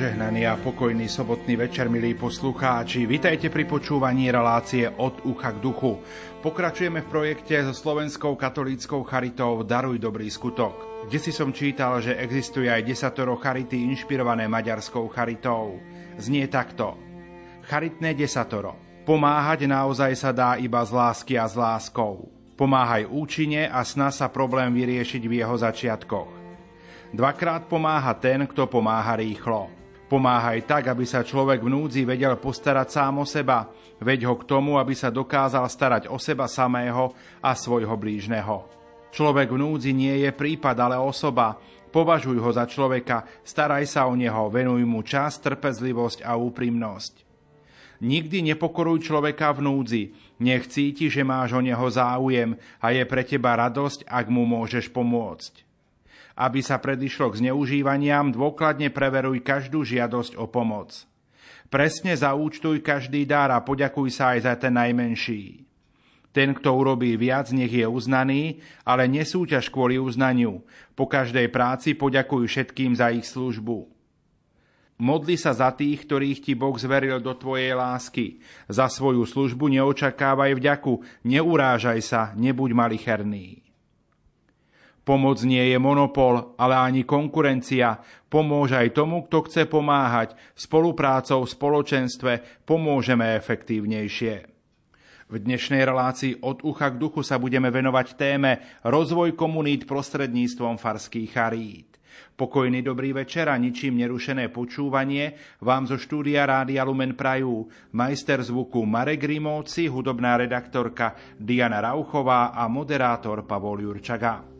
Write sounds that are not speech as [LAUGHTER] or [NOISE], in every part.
Požehnaný a pokojný sobotný večer, milí poslucháči. Vitajte pri počúvaní relácie od ucha k duchu. Pokračujeme v projekte so Slovenskou katolíckou charitou Daruj dobrý skutok. Kde si som čítal, že existuje aj desatoro charity inšpirované maďarskou charitou. Znie takto. Charitné desatoro. Pomáhať naozaj sa dá iba z lásky a s láskou. Pomáhaj účine a sna sa problém vyriešiť v jeho začiatkoch. Dvakrát pomáha ten, kto pomáha rýchlo. Pomáhaj tak, aby sa človek v núdzi vedel postarať sám o seba. Veď ho k tomu, aby sa dokázal starať o seba samého a svojho blížneho. Človek v núdzi nie je prípad, ale osoba. Považuj ho za človeka, staraj sa o neho, venuj mu čas, trpezlivosť a úprimnosť. Nikdy nepokoruj človeka v núdzi, nech cíti, že máš o neho záujem a je pre teba radosť, ak mu môžeš pomôcť. Aby sa predišlo k zneužívaniam, dôkladne preveruj každú žiadosť o pomoc. Presne zaúčtuj každý dar a poďakuj sa aj za ten najmenší. Ten, kto urobí viac, nech je uznaný, ale nesúťaž kvôli uznaniu. Po každej práci poďakuj všetkým za ich službu. Modli sa za tých, ktorých ti Boh zveril do tvojej lásky. Za svoju službu neočakávaj vďaku, neurážaj sa, nebuď malicherný. Pomoc nie je monopol, ale ani konkurencia. Pomôž aj tomu, kto chce pomáhať. Spoluprácou v spoločenstve pomôžeme efektívnejšie. V dnešnej relácii od ucha k duchu sa budeme venovať téme rozvoj komunít prostredníctvom farských charít. Pokojný dobrý večer a ničím nerušené počúvanie vám zo štúdia Rádia Lumen Prajú majster zvuku Marek Grimovci, hudobná redaktorka Diana Rauchová a moderátor Pavol Jurčaga.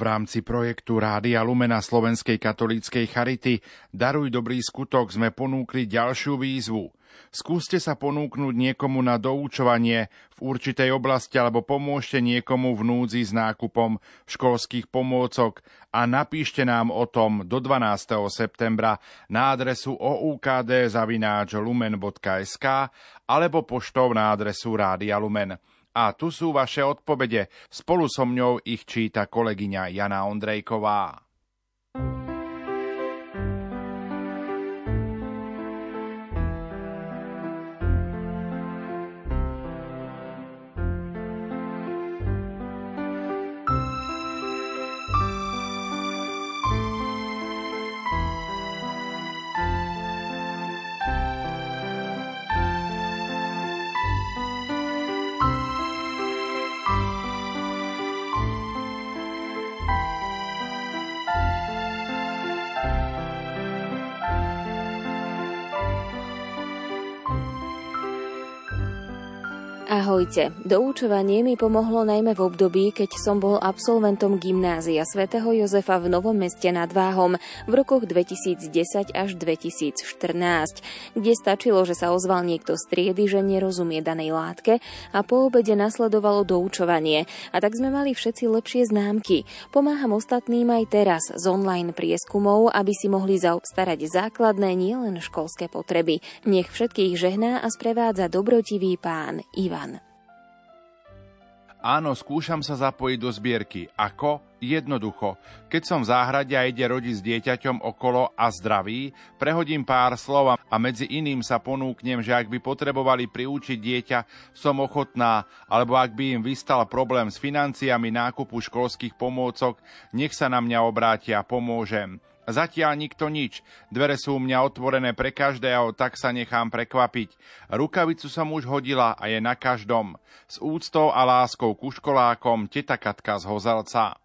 V rámci projektu Rádia Lumena Slovenskej katolíckej Charity Daruj dobrý skutok sme ponúkli ďalšiu výzvu. Skúste sa ponúknuť niekomu na doučovanie v určitej oblasti alebo pomôžte niekomu v núdzi s nákupom školských pomôcok a napíšte nám o tom do 12. septembra na adresu oukd.lumen.sk alebo poštou na adresu Rádia Lumen. A tu sú vaše odpovede. Spolu so mňou ich číta kolegyňa Jana Ondrejková. Ahojte. Doučovanie mi pomohlo najmä v období, keď som bol absolventom gymnázia svätého Jozefa v Novom meste nad Váhom v rokoch 2010 až 2014, kde stačilo, že sa ozval niekto z triedy, že nerozumie danej látke a po obede nasledovalo doučovanie. A tak sme mali všetci lepšie známky. Pomáham ostatným aj teraz z online prieskumov, aby si mohli zaobstarať základné nielen školské potreby. Nech všetkých žehná a sprevádza dobrotivý pán Ivan. Áno, skúšam sa zapojiť do zbierky. Ako? Jednoducho. Keď som v záhrade a ide rodič s dieťaťom okolo a zdraví, prehodím pár slov a medzi iným sa ponúknem, že ak by potrebovali priučiť dieťa, som ochotná, alebo ak by im vystal problém s financiami nákupu školských pomôcok, nech sa na mňa obrátia, pomôžem. Zatiaľ nikto nič. Dvere sú u mňa otvorené pre každého, tak sa nechám prekvapiť. Rukavicu som už hodila a je na každom. S úctou a láskou ku školákom teta Katka z Hozelca.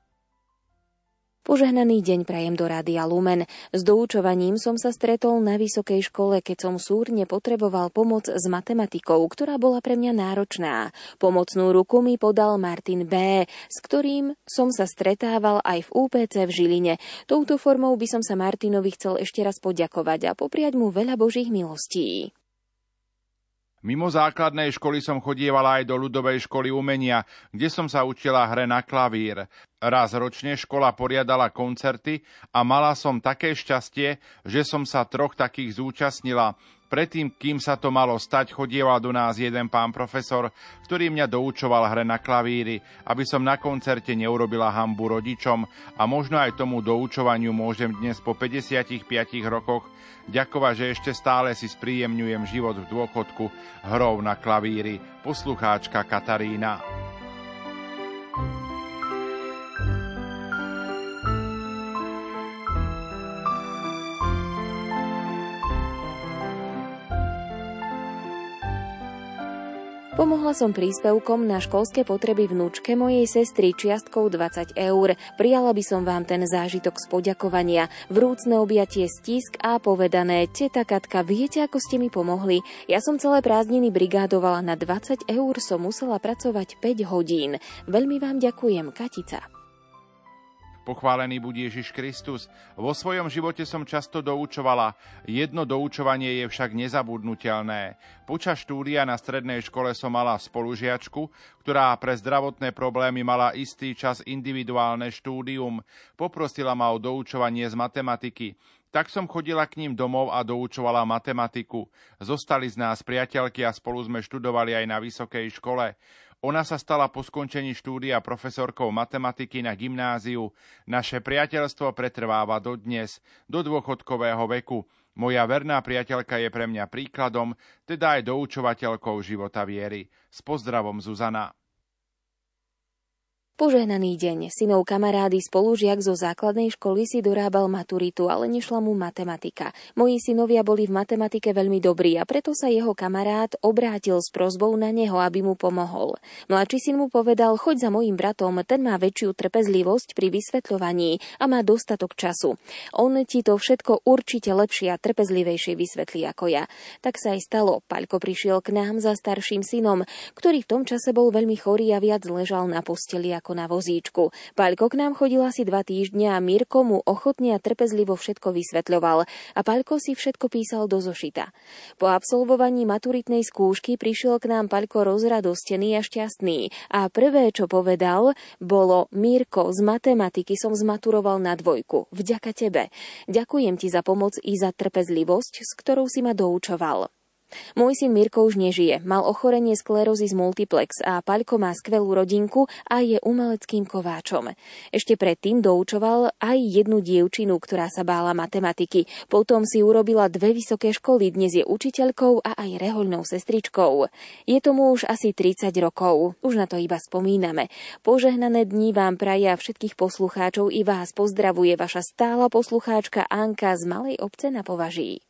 Požehnaný deň prajem do Rádia Lumen. S doučovaním som sa stretol na vysokej škole, keď som súrne potreboval pomoc s matematikou, ktorá bola pre mňa náročná. Pomocnú ruku mi podal Martin B., s ktorým som sa stretával aj v UPC v Žiline. Touto formou by som sa Martinovi chcel ešte raz poďakovať a popriať mu veľa božích milostí. Mimo základnej školy som chodievala aj do ľudovej školy umenia, kde som sa učila hre na klavír. Raz ročne škola poriadala koncerty a mala som také šťastie, že som sa troch takých zúčastnila. Predtým, kým sa to malo stať, chodieval do nás jeden pán profesor, ktorý mňa doučoval hre na klavíry, aby som na koncerte neurobila hambu rodičom a možno aj tomu doučovaniu môžem dnes po 55 rokoch ďakovať, že ešte stále si spríjemňujem život v dôchodku hrou na klavíry, poslucháčka Katarína. Pomohla som príspevkom na školské potreby vnúčke mojej sestry čiastkou 20 eur. Prijala by som vám ten zážitok z poďakovania, vrúcne objatie stisk a povedané, teta Katka, viete, ako ste mi pomohli? Ja som celé prázdniny brigádovala na 20 eur, som musela pracovať 5 hodín. Veľmi vám ďakujem, Katica. Pochválený buď Ježiš Kristus. Vo svojom živote som často doučovala, jedno doučovanie je však nezabudnutelné. Počas štúdia na strednej škole som mala spolužiačku, ktorá pre zdravotné problémy mala istý čas individuálne štúdium. Poprosila ma o doučovanie z matematiky. Tak som chodila k ním domov a doučovala matematiku. Zostali z nás priateľky a spolu sme študovali aj na vysokej škole. Ona sa stala po skončení štúdia profesorkou matematiky na gymnáziu. Naše priateľstvo pretrváva dodnes, do dôchodkového veku. Moja verná priateľka je pre mňa príkladom, teda aj doučovateľkou života viery. S pozdravom Zuzana. Požehnaný deň. Synov kamarády spolužiak zo základnej školy si dorábal maturitu, ale nešla mu matematika. Moji synovia boli v matematike veľmi dobrí a preto sa jeho kamarát obrátil s prozbou na neho, aby mu pomohol. Mladší syn mu povedal, choď za mojim bratom, ten má väčšiu trpezlivosť pri vysvetľovaní a má dostatok času. On ti to všetko určite lepšie a trpezlivejšie vysvetlí ako ja. Tak sa aj stalo. Paľko prišiel k nám za starším synom, ktorý v tom čase bol veľmi chorý a viac ležal na posteli ako na vozíčku. Paľko k nám chodil asi dva týždne a Mirko mu ochotne a trpezlivo všetko vysvetľoval a Paľko si všetko písal do zošita. Po absolvovaní maturitnej skúšky prišiel k nám Paľko rozradostený a šťastný a prvé, čo povedal, bolo Mirko, z matematiky som zmaturoval na dvojku. Vďaka tebe. Ďakujem ti za pomoc i za trpezlivosť, s ktorou si ma doučoval. Môj syn Mirko už nežije, mal ochorenie sklerózy z multiplex a Paľko má skvelú rodinku a je umeleckým kováčom. Ešte predtým doučoval aj jednu dievčinu, ktorá sa bála matematiky. Potom si urobila dve vysoké školy, dnes je učiteľkou a aj rehoľnou sestričkou. Je tomu už asi 30 rokov, už na to iba spomíname. Požehnané dní vám praja všetkých poslucháčov i vás pozdravuje vaša stála poslucháčka Anka z Malej obce na Považí.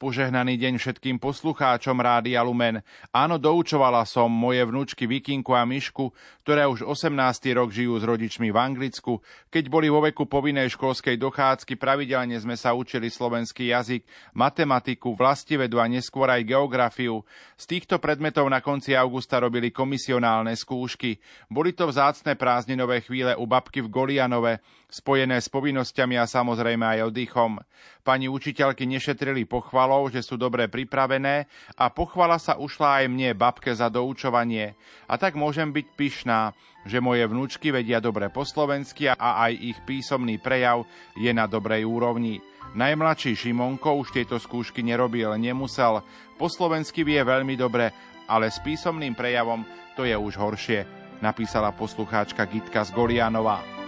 Požehnaný deň všetkým poslucháčom Rádia Lumen. Áno, doučovala som moje vnúčky Vikinku a Myšku, ktoré už 18. rok žijú s rodičmi v Anglicku. Keď boli vo veku povinnej školskej dochádzky, pravidelne sme sa učili slovenský jazyk, matematiku, vlastivedu a neskôr aj geografiu. Z týchto predmetov na konci augusta robili komisionálne skúšky. Boli to vzácne prázdninové chvíle u babky v Golianove, spojené s povinnosťami a samozrejme aj oddychom. Pani učiteľky nešetrili pochvalou, že sú dobre pripravené a pochvala sa ušla aj mne, babke, za doučovanie. A tak môžem byť pyšná, že moje vnúčky vedia dobre po slovensky a aj ich písomný prejav je na dobrej úrovni. Najmladší Šimonko už tieto skúšky nerobil, nemusel. Po slovensky vie veľmi dobre, ale s písomným prejavom to je už horšie, napísala poslucháčka Gitka z Golianova.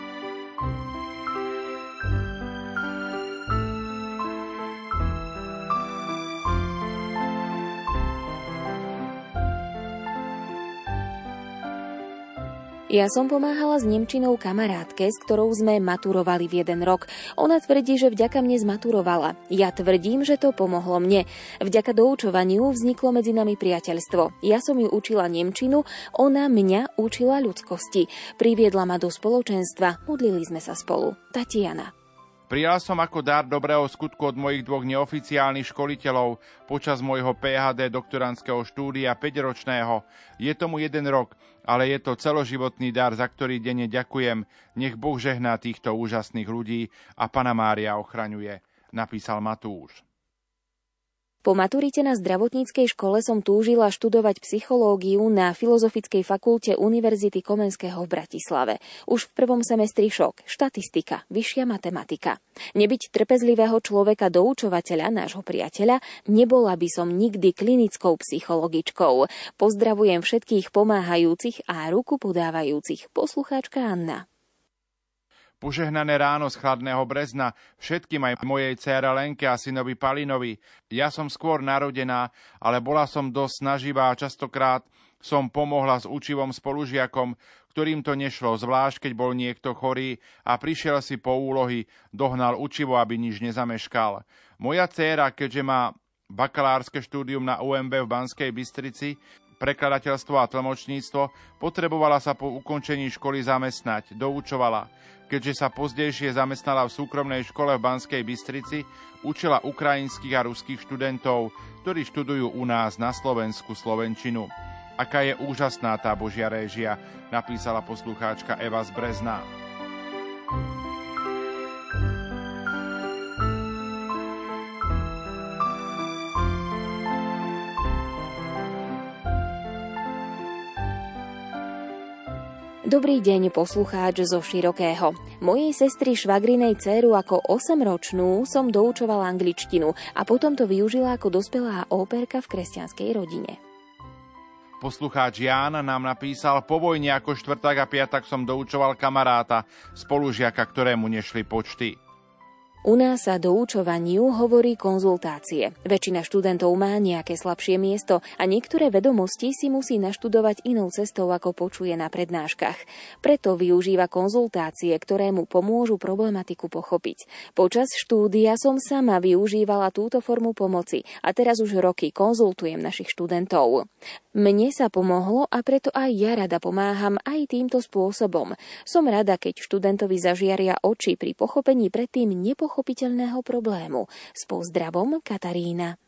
Ja som pomáhala s Nemčinou kamarátke, s ktorou sme maturovali v jeden rok. Ona tvrdí, že vďaka mne zmaturovala. Ja tvrdím, že to pomohlo mne. Vďaka doučovaniu vzniklo medzi nami priateľstvo. Ja som ju učila Nemčinu, ona mňa učila ľudskosti. Priviedla ma do spoločenstva, modlili sme sa spolu. Tatiana. Prijal som ako dar dobrého skutku od mojich dvoch neoficiálnych školiteľov počas môjho PHD doktorandského štúdia 5-ročného. Je tomu jeden rok ale je to celoživotný dar, za ktorý denne ďakujem. Nech Boh žehná týchto úžasných ľudí a Pana Mária ochraňuje, napísal Matúš. Po maturite na zdravotníckej škole som túžila študovať psychológiu na Filozofickej fakulte Univerzity Komenského v Bratislave. Už v prvom semestri šok, štatistika, vyššia matematika. Nebyť trpezlivého človeka doučovateľa, nášho priateľa, nebola by som nikdy klinickou psychologičkou. Pozdravujem všetkých pomáhajúcich a ruku podávajúcich. Poslucháčka Anna. Požehnané ráno z chladného Brezna všetkým aj mojej dcére Lenke a synovi Palinovi. Ja som skôr narodená, ale bola som dosť snaživá a častokrát som pomohla s učivom spolužiakom, ktorým to nešlo, zvlášť keď bol niekto chorý a prišiel si po úlohy, dohnal učivo, aby nič nezameškal. Moja dcéra, keďže má bakalárske štúdium na UMB v Banskej Bystrici, prekladateľstvo a tlmočníctvo, potrebovala sa po ukončení školy zamestnať, doučovala. Keďže sa pozdejšie zamestnala v súkromnej škole v Banskej Bystrici, učila ukrajinských a ruských študentov, ktorí študujú u nás na Slovensku Slovenčinu. Aká je úžasná tá Božia réžia, napísala poslucháčka Eva z Brezna. Dobrý deň, poslucháč zo Širokého. Mojej sestry švagrinej dceru ako 8-ročnú som doučovala angličtinu a potom to využila ako dospelá óperka v kresťanskej rodine. Poslucháč Ján nám napísal, po vojne ako štvrták a piatak som doučoval kamaráta, spolužiaka, ktorému nešli počty. U nás sa doučovaniu hovorí konzultácie. Väčšina študentov má nejaké slabšie miesto a niektoré vedomosti si musí naštudovať inou cestou, ako počuje na prednáškach. Preto využíva konzultácie, ktoré mu pomôžu problematiku pochopiť. Počas štúdia som sama využívala túto formu pomoci a teraz už roky konzultujem našich študentov. Mne sa pomohlo a preto aj ja rada pomáham aj týmto spôsobom. Som rada, keď študentovi zažiaria oči pri pochopení predtým nepochopenia nepochopiteľného problému. S pozdravom Katarína.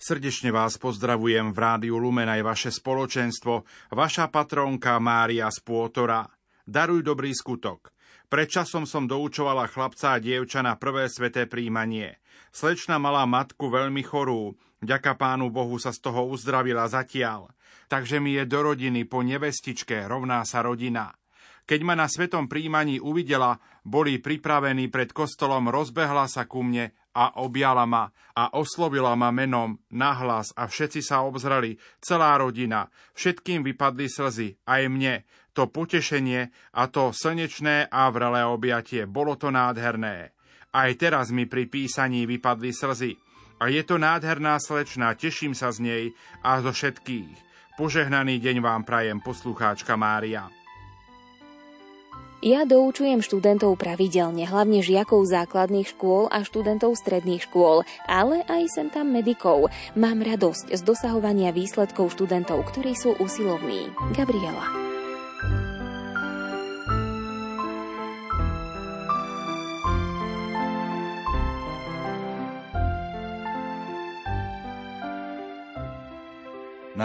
Srdečne vás pozdravujem v Rádiu Lumen aj vaše spoločenstvo, vaša patronka Mária z Pôtora. Daruj dobrý skutok. Pred časom som doučovala chlapca a dievča na prvé sveté príjmanie. Slečna mala matku veľmi chorú, ďaká pánu Bohu sa z toho uzdravila zatiaľ. Takže mi je do rodiny po nevestičke rovná sa rodina. Keď ma na svetom príjmaní uvidela, boli pripravení pred kostolom, rozbehla sa ku mne a objala ma a oslovila ma menom nahlas a všetci sa obzreli, celá rodina. Všetkým vypadli slzy, aj mne. To potešenie a to slnečné a vrelé objatie, bolo to nádherné. Aj teraz mi pri písaní vypadli slzy. A je to nádherná slečna, teším sa z nej a zo všetkých. Požehnaný deň vám prajem, poslucháčka Mária. Ja doučujem študentov pravidelne, hlavne žiakov základných škôl a študentov stredných škôl, ale aj sem tam medikov. Mám radosť z dosahovania výsledkov študentov, ktorí sú usilovní. Gabriela.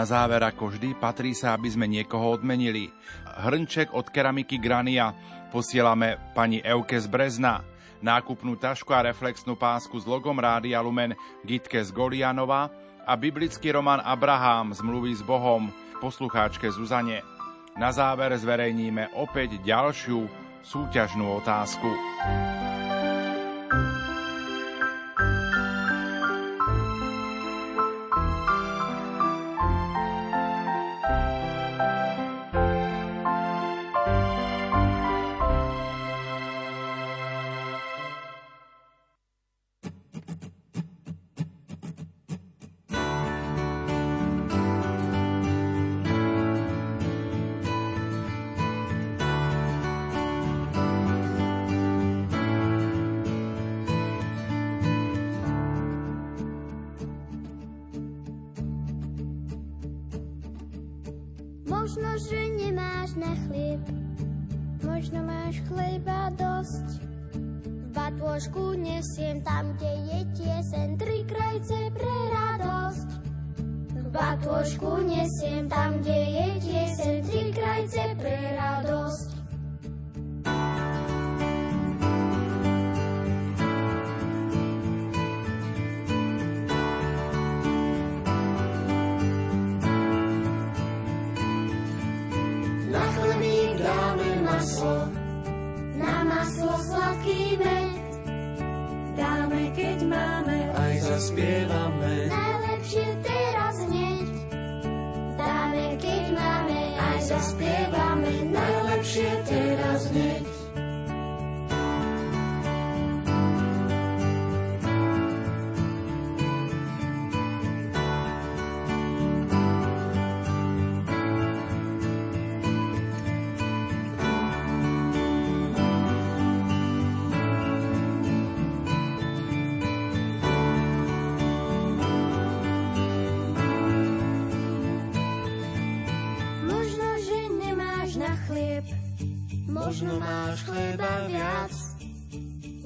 Na záver ako vždy patrí sa, aby sme niekoho odmenili. Hrnček od keramiky Grania posielame pani Euke z Brezna, nákupnú tašku a reflexnú pásku s logom Rádia Lumen Gitke z Golianova a biblický román Abraham z mluvy s Bohom poslucháčke Zuzane. Na záver zverejníme opäť ďalšiu súťažnú otázku. Možno máš chleba viac.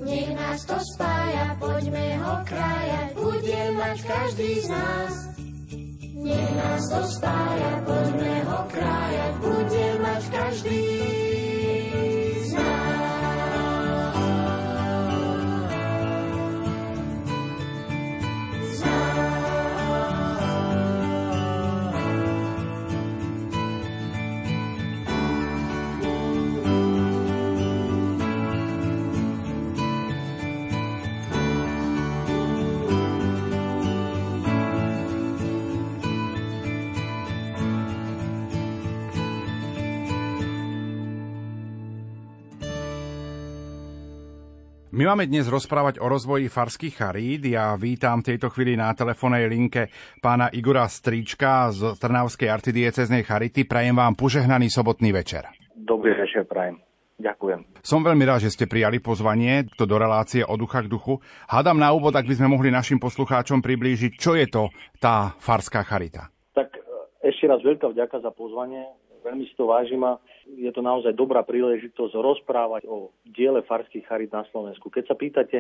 Nech nás to spája, poďme ho krájať, bude mať každý z nás. Nech nás to spája, poďme ho krájať, bude mať každý My máme dnes rozprávať o rozvoji farských charít. Ja vítam v tejto chvíli na telefónnej linke pána Igora Stríčka z Trnavskej arcidieceznej charity. Prajem vám požehnaný sobotný večer. Dobrý večer, prajem. Ďakujem. Som veľmi rád, že ste prijali pozvanie to do relácie od ducha k duchu. Hádam na úvod, ak by sme mohli našim poslucháčom priblížiť, čo je to tá farská charita. Tak e, ešte raz veľká vďaka za pozvanie. Veľmi si to vážim a je to naozaj dobrá príležitosť rozprávať o diele farských charit na Slovensku. Keď sa pýtate,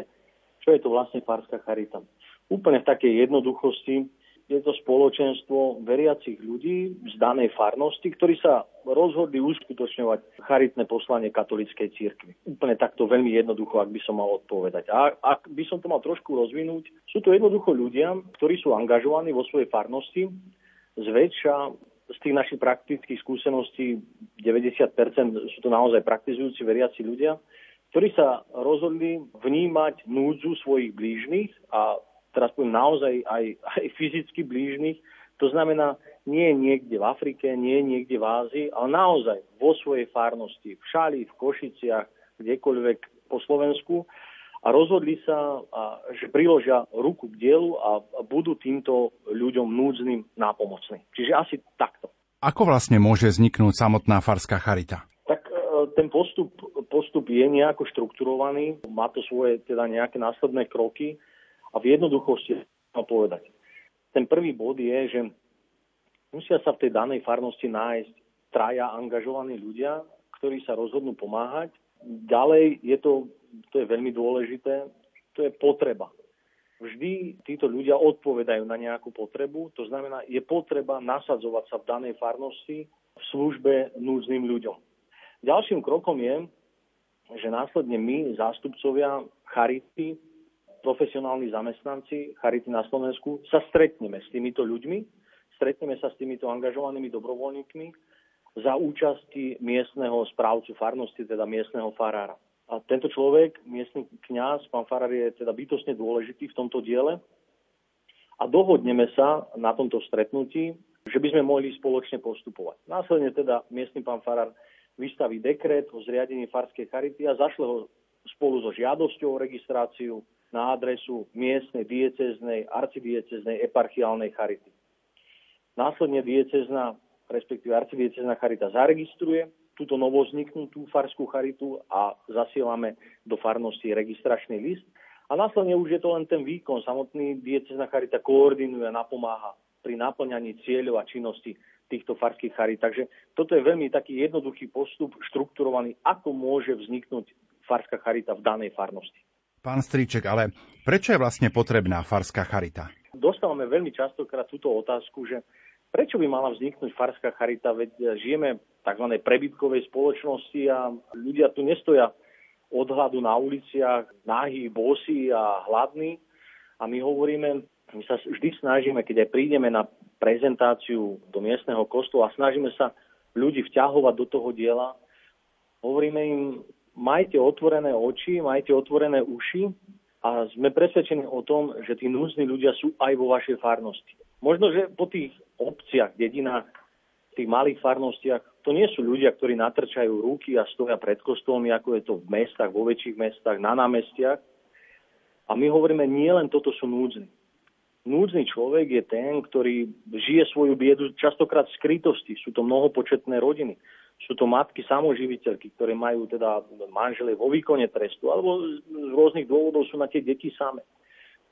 čo je to vlastne farská charita? Úplne v takej jednoduchosti je to spoločenstvo veriacich ľudí z danej farnosti, ktorí sa rozhodli uskutočňovať charitné poslanie katolíckej cirkvi. Úplne takto veľmi jednoducho, ak by som mal odpovedať. A ak by som to mal trošku rozvinúť, sú to jednoducho ľudia, ktorí sú angažovaní vo svojej farnosti, zväčša z tých našich praktických skúseností 90% sú to naozaj praktizujúci veriaci ľudia, ktorí sa rozhodli vnímať núdzu svojich blížnych a teraz poviem naozaj aj, aj fyzicky blížnych. To znamená, nie niekde v Afrike, nie niekde v Ázii, ale naozaj vo svojej farnosti, v Šali, v Košiciach, kdekoľvek po Slovensku a rozhodli sa, že priložia ruku k dielu a budú týmto ľuďom núdznym nápomocní. Čiže asi takto. Ako vlastne môže vzniknúť samotná farská charita? Tak e, ten postup, postup je nejako štrukturovaný, má to svoje teda nejaké následné kroky a v jednoduchosti povedať. Ten prvý bod je, že musia sa v tej danej farnosti nájsť traja angažovaní ľudia, ktorí sa rozhodnú pomáhať. Ďalej je to to je veľmi dôležité, to je potreba. Vždy títo ľudia odpovedajú na nejakú potrebu, to znamená, je potreba nasadzovať sa v danej farnosti v službe núdznym ľuďom. Ďalším krokom je, že následne my, zástupcovia Charity, profesionálni zamestnanci Charity na Slovensku, sa stretneme s týmito ľuďmi, stretneme sa s týmito angažovanými dobrovoľníkmi za účasti miestneho správcu farnosti, teda miestneho farára. A tento človek, miestny kňaz, pán Farar, je teda bytosne dôležitý v tomto diele. A dohodneme sa na tomto stretnutí, že by sme mohli spoločne postupovať. Následne teda miestny pán Farar vystaví dekret o zriadení farskej charity a zašle ho spolu so žiadosťou o registráciu na adresu miestnej dieceznej, arcidieceznej, eparchiálnej charity. Následne diecezna, respektíve arcidiecezná charita zaregistruje túto novozniknutú farskú charitu a zasielame do farnosti registračný list. A následne už je to len ten výkon. Samotný diecezna charita koordinuje a napomáha pri naplňaní cieľov a činnosti týchto farských charit. Takže toto je veľmi taký jednoduchý postup, štrukturovaný, ako môže vzniknúť farská charita v danej farnosti. Pán Stríček, ale prečo je vlastne potrebná farská charita? Dostávame veľmi častokrát túto otázku, že prečo by mala vzniknúť farská charita, veď žijeme tzv. prebytkovej spoločnosti a ľudia tu nestoja odhľadu na uliciach, nahý, bosí a hladní. A my hovoríme, my sa vždy snažíme, keď aj prídeme na prezentáciu do miestneho kostola, snažíme sa ľudí vťahovať do toho diela. Hovoríme im, majte otvorené oči, majte otvorené uši a sme presvedčení o tom, že tí núzni ľudia sú aj vo vašej farnosti. Možno, že po tých obciach, dedinách, tých malých farnostiach to nie sú ľudia, ktorí natrčajú ruky a stoja pred kostolmi, ako je to v mestách, vo väčších mestách, na námestiach. A my hovoríme, nie len toto sú núdzni. Núdzny človek je ten, ktorý žije svoju biedu častokrát v skrytosti. Sú to mnohopočetné rodiny. Sú to matky samoživiteľky, ktoré majú teda manžele vo výkone trestu, alebo z rôznych dôvodov sú na tie deti same.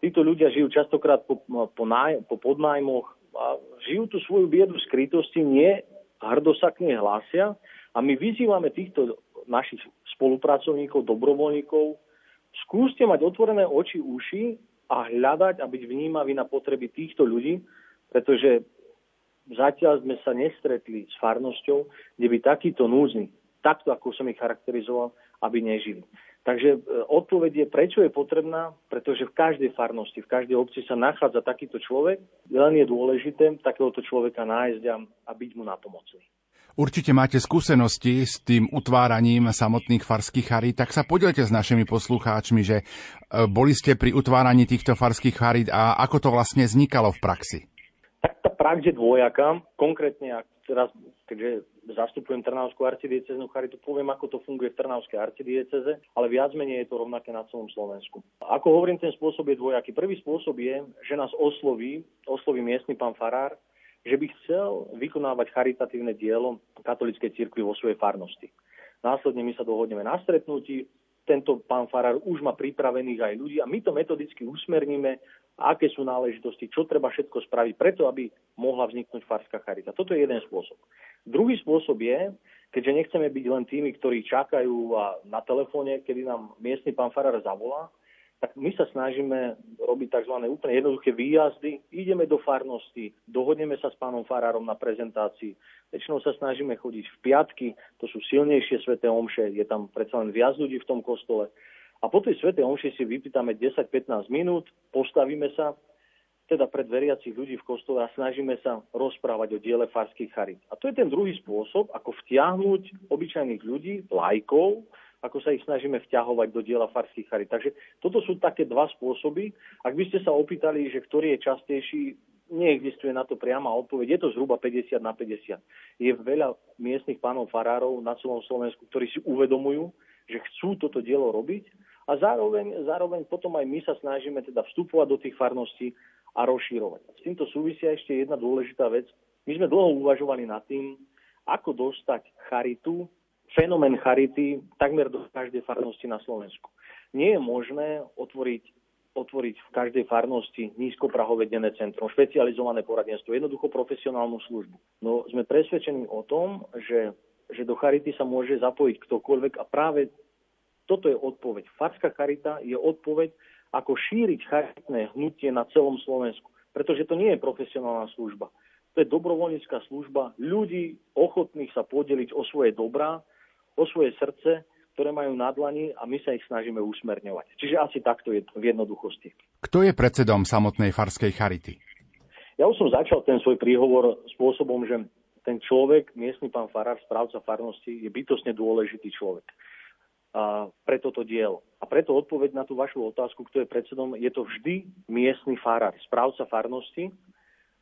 Títo ľudia žijú častokrát po, po, náj, po podnájmoch a žijú tú svoju biedu skrytosti nie hrdo sa k nej hlásia. A my vyzývame týchto našich spolupracovníkov, dobrovoľníkov, skúste mať otvorené oči, uši a hľadať a byť vnímaví na potreby týchto ľudí, pretože zatiaľ sme sa nestretli s farnosťou, kde by takýto núzny, takto ako som ich charakterizoval, aby nežili. Takže e, odpoveď je, prečo je potrebná, pretože v každej farnosti, v každej obci sa nachádza takýto človek, len je dôležité takéhoto človeka nájsť a, byť mu napomocný. Určite máte skúsenosti s tým utváraním samotných farských charít, tak sa podielte s našimi poslucháčmi, že e, boli ste pri utváraní týchto farských charít a ako to vlastne vznikalo v praxi? Tak tá prax je dvojaká. Konkrétne, ak teraz, keďže zastupujem Trnavskú arcidieceznú charitu, poviem, ako to funguje v Trnavskej arcidieceze, ale viac menej je to rovnaké na celom Slovensku. Ako hovorím, ten spôsob je dvojaký. Prvý spôsob je, že nás osloví, osloví miestny pán Farár, že by chcel vykonávať charitatívne dielo katolíckej cirkvi vo svojej farnosti. Následne my sa dohodneme na stretnutí, tento pán Farár už má pripravených aj ľudí a my to metodicky usmerníme, aké sú náležitosti, čo treba všetko spraviť preto, aby mohla vzniknúť farská charita. Toto je jeden spôsob. Druhý spôsob je, keďže nechceme byť len tými, ktorí čakajú na telefóne, kedy nám miestny pán Farár zavolá, tak my sa snažíme robiť tzv. úplne jednoduché výjazdy. Ideme do farnosti, dohodneme sa s pánom Farárom na prezentácii. Väčšinou sa snažíme chodiť v piatky, to sú silnejšie sveté omše, je tam predsa len viac ľudí v tom kostole. A po tej svete omši si vypýtame 10-15 minút, postavíme sa, teda pred veriacich ľudí v kostole a snažíme sa rozprávať o diele farských charit. A to je ten druhý spôsob, ako vtiahnuť obyčajných ľudí, lajkov, ako sa ich snažíme vťahovať do diela farských charit. Takže toto sú také dva spôsoby. Ak by ste sa opýtali, že ktorý je častejší, neexistuje na to priama odpoveď. Je to zhruba 50 na 50. Je veľa miestnych pánov farárov na celom Slovensku, ktorí si uvedomujú, že chcú toto dielo robiť a zároveň, zároveň potom aj my sa snažíme teda vstupovať do tých farností a rozšírovať. S týmto súvisia ešte jedna dôležitá vec. My sme dlho uvažovali nad tým, ako dostať charitu fenomén charity takmer do každej farnosti na Slovensku. Nie je možné otvoriť, otvoriť v každej farnosti nízkoprahové denné centrum, špecializované poradenstvo, jednoducho profesionálnu službu. No sme presvedčení o tom, že, že do charity sa môže zapojiť ktokoľvek a práve toto je odpoveď. Farská charita je odpoveď, ako šíriť charitné hnutie na celom Slovensku. Pretože to nie je profesionálna služba. To je dobrovoľnícká služba ľudí ochotných sa podeliť o svoje dobrá o svoje srdce, ktoré majú na dlani a my sa ich snažíme usmerňovať. Čiže asi takto je v jednoduchosti. Kto je predsedom samotnej farskej charity? Ja už som začal ten svoj príhovor spôsobom, že ten človek, miestny pán farár, správca farnosti, je bytosne dôležitý človek pre toto dielo. A preto odpoveď na tú vašu otázku, kto je predsedom, je to vždy miestny farár, správca farnosti,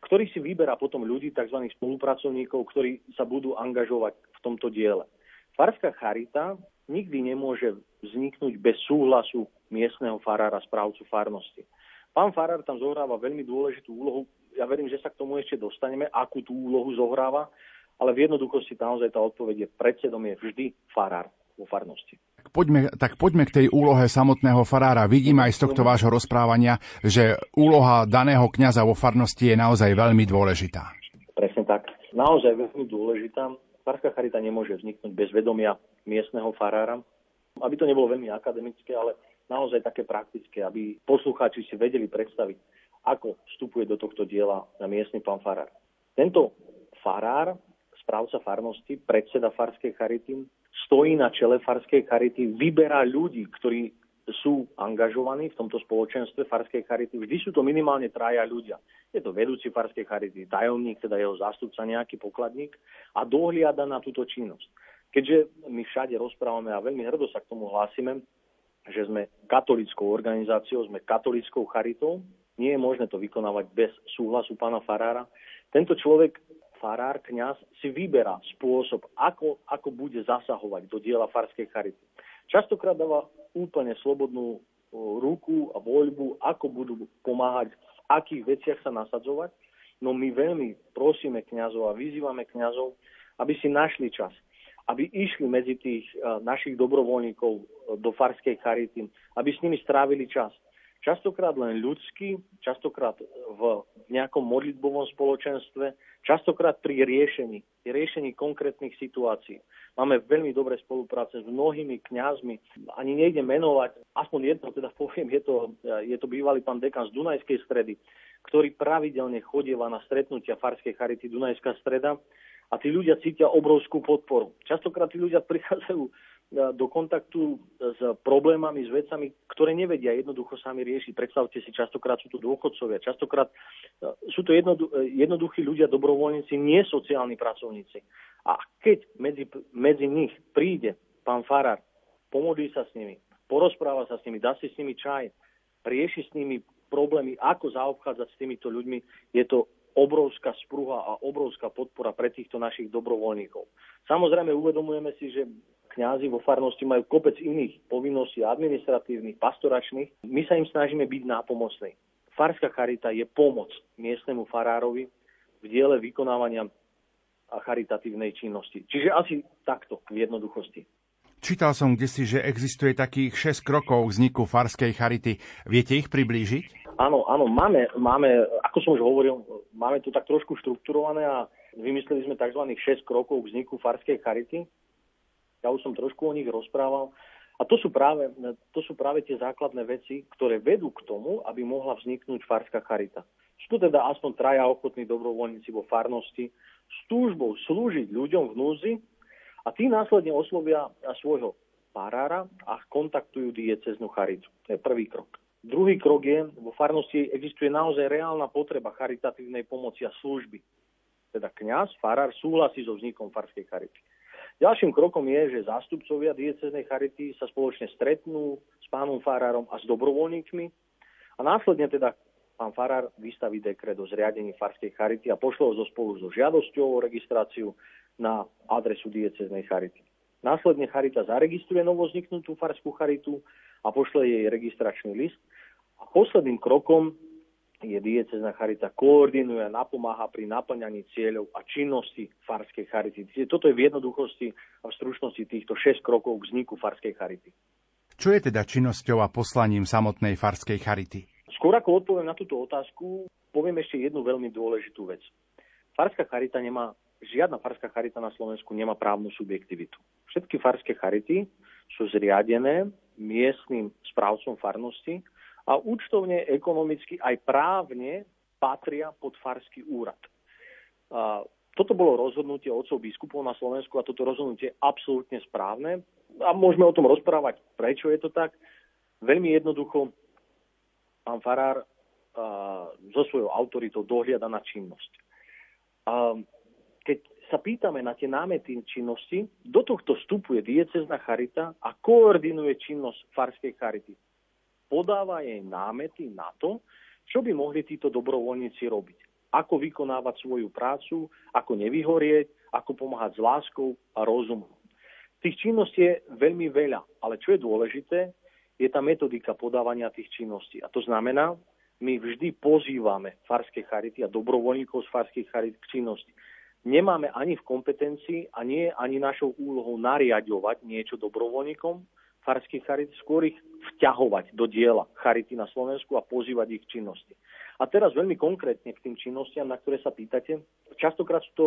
ktorý si vyberá potom ľudí, tzv. spolupracovníkov, ktorí sa budú angažovať v tomto diele. Farská charita nikdy nemôže vzniknúť bez súhlasu miestneho farára, správcu farnosti. Pán farár tam zohráva veľmi dôležitú úlohu. Ja verím, že sa k tomu ešte dostaneme, akú tú úlohu zohráva, ale v jednoduchosti naozaj tá odpoveď je predsedom je vždy farár vo farnosti. Poďme, tak poďme k tej úlohe samotného farára. Vidím aj z tohto vášho rozprávania, že úloha daného kňaza vo farnosti je naozaj veľmi dôležitá. Presne tak. Naozaj veľmi dôležitá. Farská charita nemôže vzniknúť bez vedomia miestneho farára. Aby to nebolo veľmi akademické, ale naozaj také praktické, aby poslucháči si vedeli predstaviť, ako vstupuje do tohto diela na miestny pán farár. Tento farár, správca farnosti, predseda farskej charity, stojí na čele farskej charity, vyberá ľudí, ktorí sú angažovaní v tomto spoločenstve farskej charity. Vždy sú to minimálne traja ľudia. Je to vedúci farskej charity, tajomník, teda jeho zástupca, nejaký pokladník a dohliada na túto činnosť. Keďže my všade rozprávame a veľmi hrdo sa k tomu hlásime, že sme katolickou organizáciou, sme katolickou charitou, nie je možné to vykonávať bez súhlasu pána Farára. Tento človek, farár, kňaz, si vyberá spôsob, ako, ako bude zasahovať do diela farskej charity. Častokrát dáva úplne slobodnú ruku a voľbu, ako budú pomáhať, v akých veciach sa nasadzovať. No my veľmi prosíme kňazov a vyzývame kňazov, aby si našli čas, aby išli medzi tých našich dobrovoľníkov e, do farskej charity, aby s nimi strávili čas. Častokrát len ľudský, častokrát v nejakom modlitbovom spoločenstve, častokrát pri riešení, riešení konkrétnych situácií. Máme veľmi dobré spolupráce s mnohými kňazmi. Ani nejde menovať, aspoň jedno teda poviem, je to, je to bývalý pán dekan z Dunajskej stredy, ktorý pravidelne chodieva na stretnutia Farskej charity Dunajská streda a tí ľudia cítia obrovskú podporu. Častokrát tí ľudia prichádzajú do kontaktu s problémami, s vecami, ktoré nevedia jednoducho sami riešiť. Predstavte si, častokrát sú to dôchodcovia, častokrát e, sú to jednoduchí ľudia, dobrovoľníci, nie sociálni pracovníci. A keď medzi, medzi nich príde pán Farár, pomodlí sa s nimi, porozpráva sa s nimi, dá si s nimi čaj, rieši s nimi problémy, ako zaobchádzať s týmito ľuďmi, je to obrovská spruha a obrovská podpora pre týchto našich dobrovoľníkov. Samozrejme uvedomujeme si, že kňazi vo farnosti majú kopec iných povinností administratívnych, pastoračných. My sa im snažíme byť nápomocní. Farská charita je pomoc miestnemu farárovi v diele vykonávania a charitatívnej činnosti. Čiže asi takto v jednoduchosti. Čítal som si, že existuje takých 6 krokov vzniku farskej charity. Viete ich priblížiť? Áno, áno, máme, máme, ako som už hovoril, máme to tak trošku štrukturované a vymysleli sme tzv. 6 krokov vzniku farskej charity. Ja už som trošku o nich rozprával. A to sú, práve, to sú práve tie základné veci, ktoré vedú k tomu, aby mohla vzniknúť farská charita. Sú to teda aspoň traja ochotní dobrovoľníci vo farnosti s túžbou slúžiť ľuďom v núzi a tí následne oslovia svojho parára a kontaktujú dieceznú charitu. To je prvý krok. Druhý krok je, vo farnosti existuje naozaj reálna potreba charitatívnej pomoci a služby. Teda kňaz, farár súhlasí so vznikom farskej charity. Ďalším krokom je, že zástupcovia dieceznej charity sa spoločne stretnú s pánom farárom a s dobrovoľníkmi a následne teda pán farár vystaví dekret o zriadení farskej charity a pošle ho zo spolu so žiadosťou o registráciu na adresu dieceznej charity. Následne charita zaregistruje novozniknutú farskú charitu a pošle jej registračný list. A posledným krokom je diecezná charita koordinuje a napomáha pri naplňaní cieľov a činnosti farskej charity. Toto je v jednoduchosti a v stručnosti týchto 6 krokov k vzniku farskej charity. Čo je teda činnosťou a poslaním samotnej farskej charity? Skôr ako odpoviem na túto otázku, poviem ešte jednu veľmi dôležitú vec. Farská charita nemá, žiadna farská charita na Slovensku nemá právnu subjektivitu. Všetky farské charity sú zriadené miestnym správcom farnosti a účtovne, ekonomicky aj právne patria pod farský úrad. A toto bolo rozhodnutie otcov biskupov na Slovensku a toto rozhodnutie je absolútne správne. A môžeme o tom rozprávať, prečo je to tak. Veľmi jednoducho, pán Farár so svojou autoritou dohliada na činnosť. A keď sa pýtame na tie námety činnosti, do tohto vstupuje diecezna charita a koordinuje činnosť farskej charity. Podáva jej námety na to, čo by mohli títo dobrovoľníci robiť. Ako vykonávať svoju prácu, ako nevyhorieť, ako pomáhať s láskou a rozumom. Tých činností je veľmi veľa, ale čo je dôležité, je tá metodika podávania tých činností. A to znamená, my vždy pozývame farské charity a dobrovoľníkov z farských charit k činnosti. Nemáme ani v kompetencii a nie ani našou úlohou nariadovať niečo dobrovoľníkom farských charit, skôr ich vťahovať do diela charity na Slovensku a pozývať ich činnosti. A teraz veľmi konkrétne k tým činnostiam, na ktoré sa pýtate. Častokrát sú to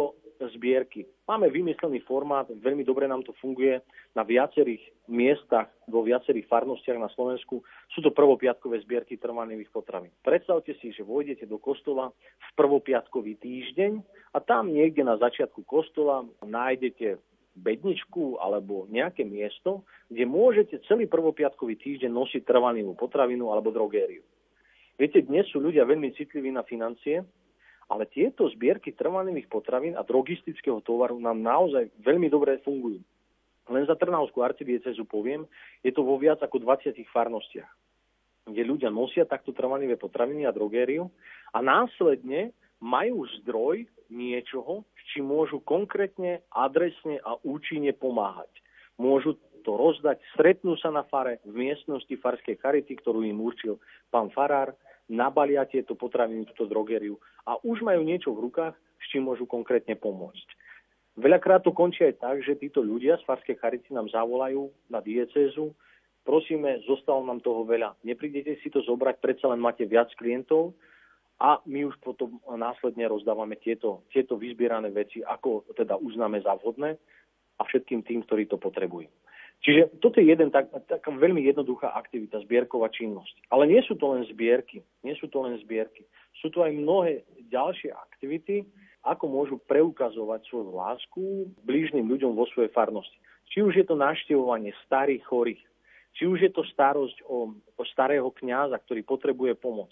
zbierky. Máme vymyslený formát, veľmi dobre nám to funguje na viacerých miestach, vo viacerých farnostiach na Slovensku. Sú to prvopiatkové zbierky trvanlivých potravín. Predstavte si, že vojdete do kostola v prvopiatkový týždeň a tam niekde na začiatku kostola nájdete bedničku alebo nejaké miesto, kde môžete celý prvopiatkový týždeň nosiť trvanlivú potravinu alebo drogériu. Viete, dnes sú ľudia veľmi citliví na financie, ale tieto zbierky trvanlivých potravín a drogistického tovaru nám naozaj veľmi dobre fungujú. Len za Trnavskú arcidiecezu poviem, je to vo viac ako 20 farnostiach, kde ľudia nosia takto trvanlivé potraviny a drogériu a následne majú zdroj niečoho, čím môžu konkrétne, adresne a účinne pomáhať. Môžu to rozdať, stretnú sa na fare v miestnosti farskej charity, ktorú im určil pán farár, nabalia tieto potraviny, túto drogériu a už majú niečo v rukách, s čím môžu konkrétne pomôcť. Veľakrát to končí aj tak, že títo ľudia z farskej charity nám zavolajú na diecézu, prosíme, zostalo nám toho veľa, neprídete si to zobrať, predsa len máte viac klientov a my už potom následne rozdávame tieto, tieto vyzbierané veci, ako teda uznáme za vhodné a všetkým tým, ktorí to potrebujú. Čiže toto je jeden tak, taká veľmi jednoduchá aktivita, zbierková činnosť. Ale nie sú to len zbierky. Nie sú to len zbierky. Sú to aj mnohé ďalšie aktivity, ako môžu preukazovať svoju lásku blížnym ľuďom vo svojej farnosti. Či už je to naštevovanie starých chorých, či už je to starosť o, o starého kňaza, ktorý potrebuje pomoc.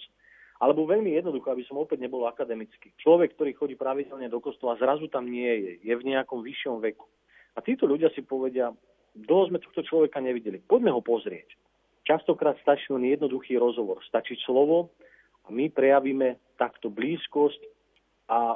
Alebo veľmi jednoducho, aby som opäť nebol akademický. Človek, ktorý chodí pravidelne do kostola, zrazu tam nie je, je v nejakom vyššom veku. A títo ľudia si povedia, Dlho sme tohto človeka nevideli. Poďme ho pozrieť. Častokrát stačí len jednoduchý rozhovor. Stačí slovo a my prejavíme takto blízkosť a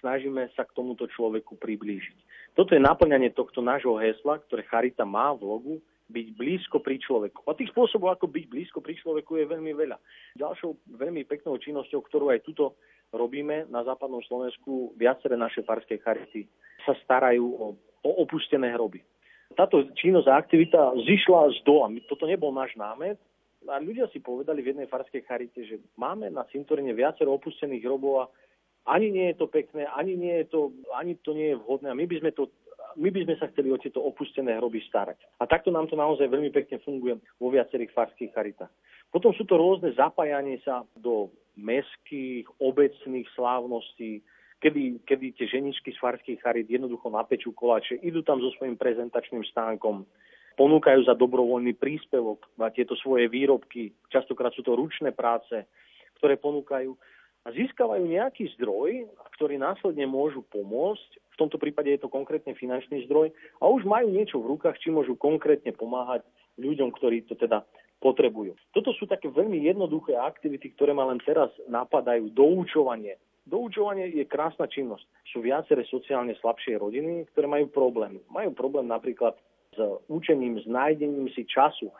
snažíme sa k tomuto človeku priblížiť. Toto je naplňanie tohto nášho hesla, ktoré Charita má v logu, byť blízko pri človeku. A tých spôsobov, ako byť blízko pri človeku, je veľmi veľa. Ďalšou veľmi peknou činnosťou, ktorú aj tuto robíme na západnom Slovensku, viaceré naše farské charity sa starajú o, o opustené hroby. Táto činnosť a aktivita zišla z dola. Toto nebol náš námet, a ľudia si povedali v jednej farskej charite, že máme na cintorine viacero opustených hrobov a ani nie je to pekné, ani, nie je to, ani to nie je vhodné a my by sme to my by sme sa chceli o tieto opustené hroby starať. A takto nám to naozaj veľmi pekne funguje vo viacerých farských charitách. Potom sú to rôzne zapájanie sa do meských, obecných slávností, kedy, kedy tie ženičky z farských charit jednoducho napečú koláče, idú tam so svojím prezentačným stánkom, ponúkajú za dobrovoľný príspevok na tieto svoje výrobky. Častokrát sú to ručné práce, ktoré ponúkajú a získavajú nejaký zdroj, ktorý následne môžu pomôcť. V tomto prípade je to konkrétne finančný zdroj a už majú niečo v rukách, či môžu konkrétne pomáhať ľuďom, ktorí to teda potrebujú. Toto sú také veľmi jednoduché aktivity, ktoré ma len teraz napadajú. Doučovanie. Doučovanie je krásna činnosť. Sú viaceré sociálne slabšie rodiny, ktoré majú problém. Majú problém napríklad s učením, s nájdením si času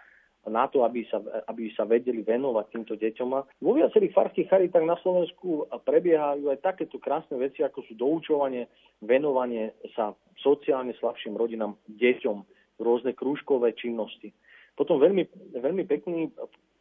na to, aby sa, aby sa vedeli venovať týmto deťom. A vo viacerých farských charitách na Slovensku prebiehajú aj takéto krásne veci, ako sú doučovanie, venovanie sa sociálne slabším rodinám, deťom, rôzne krúžkové činnosti. Potom veľmi, veľmi pekný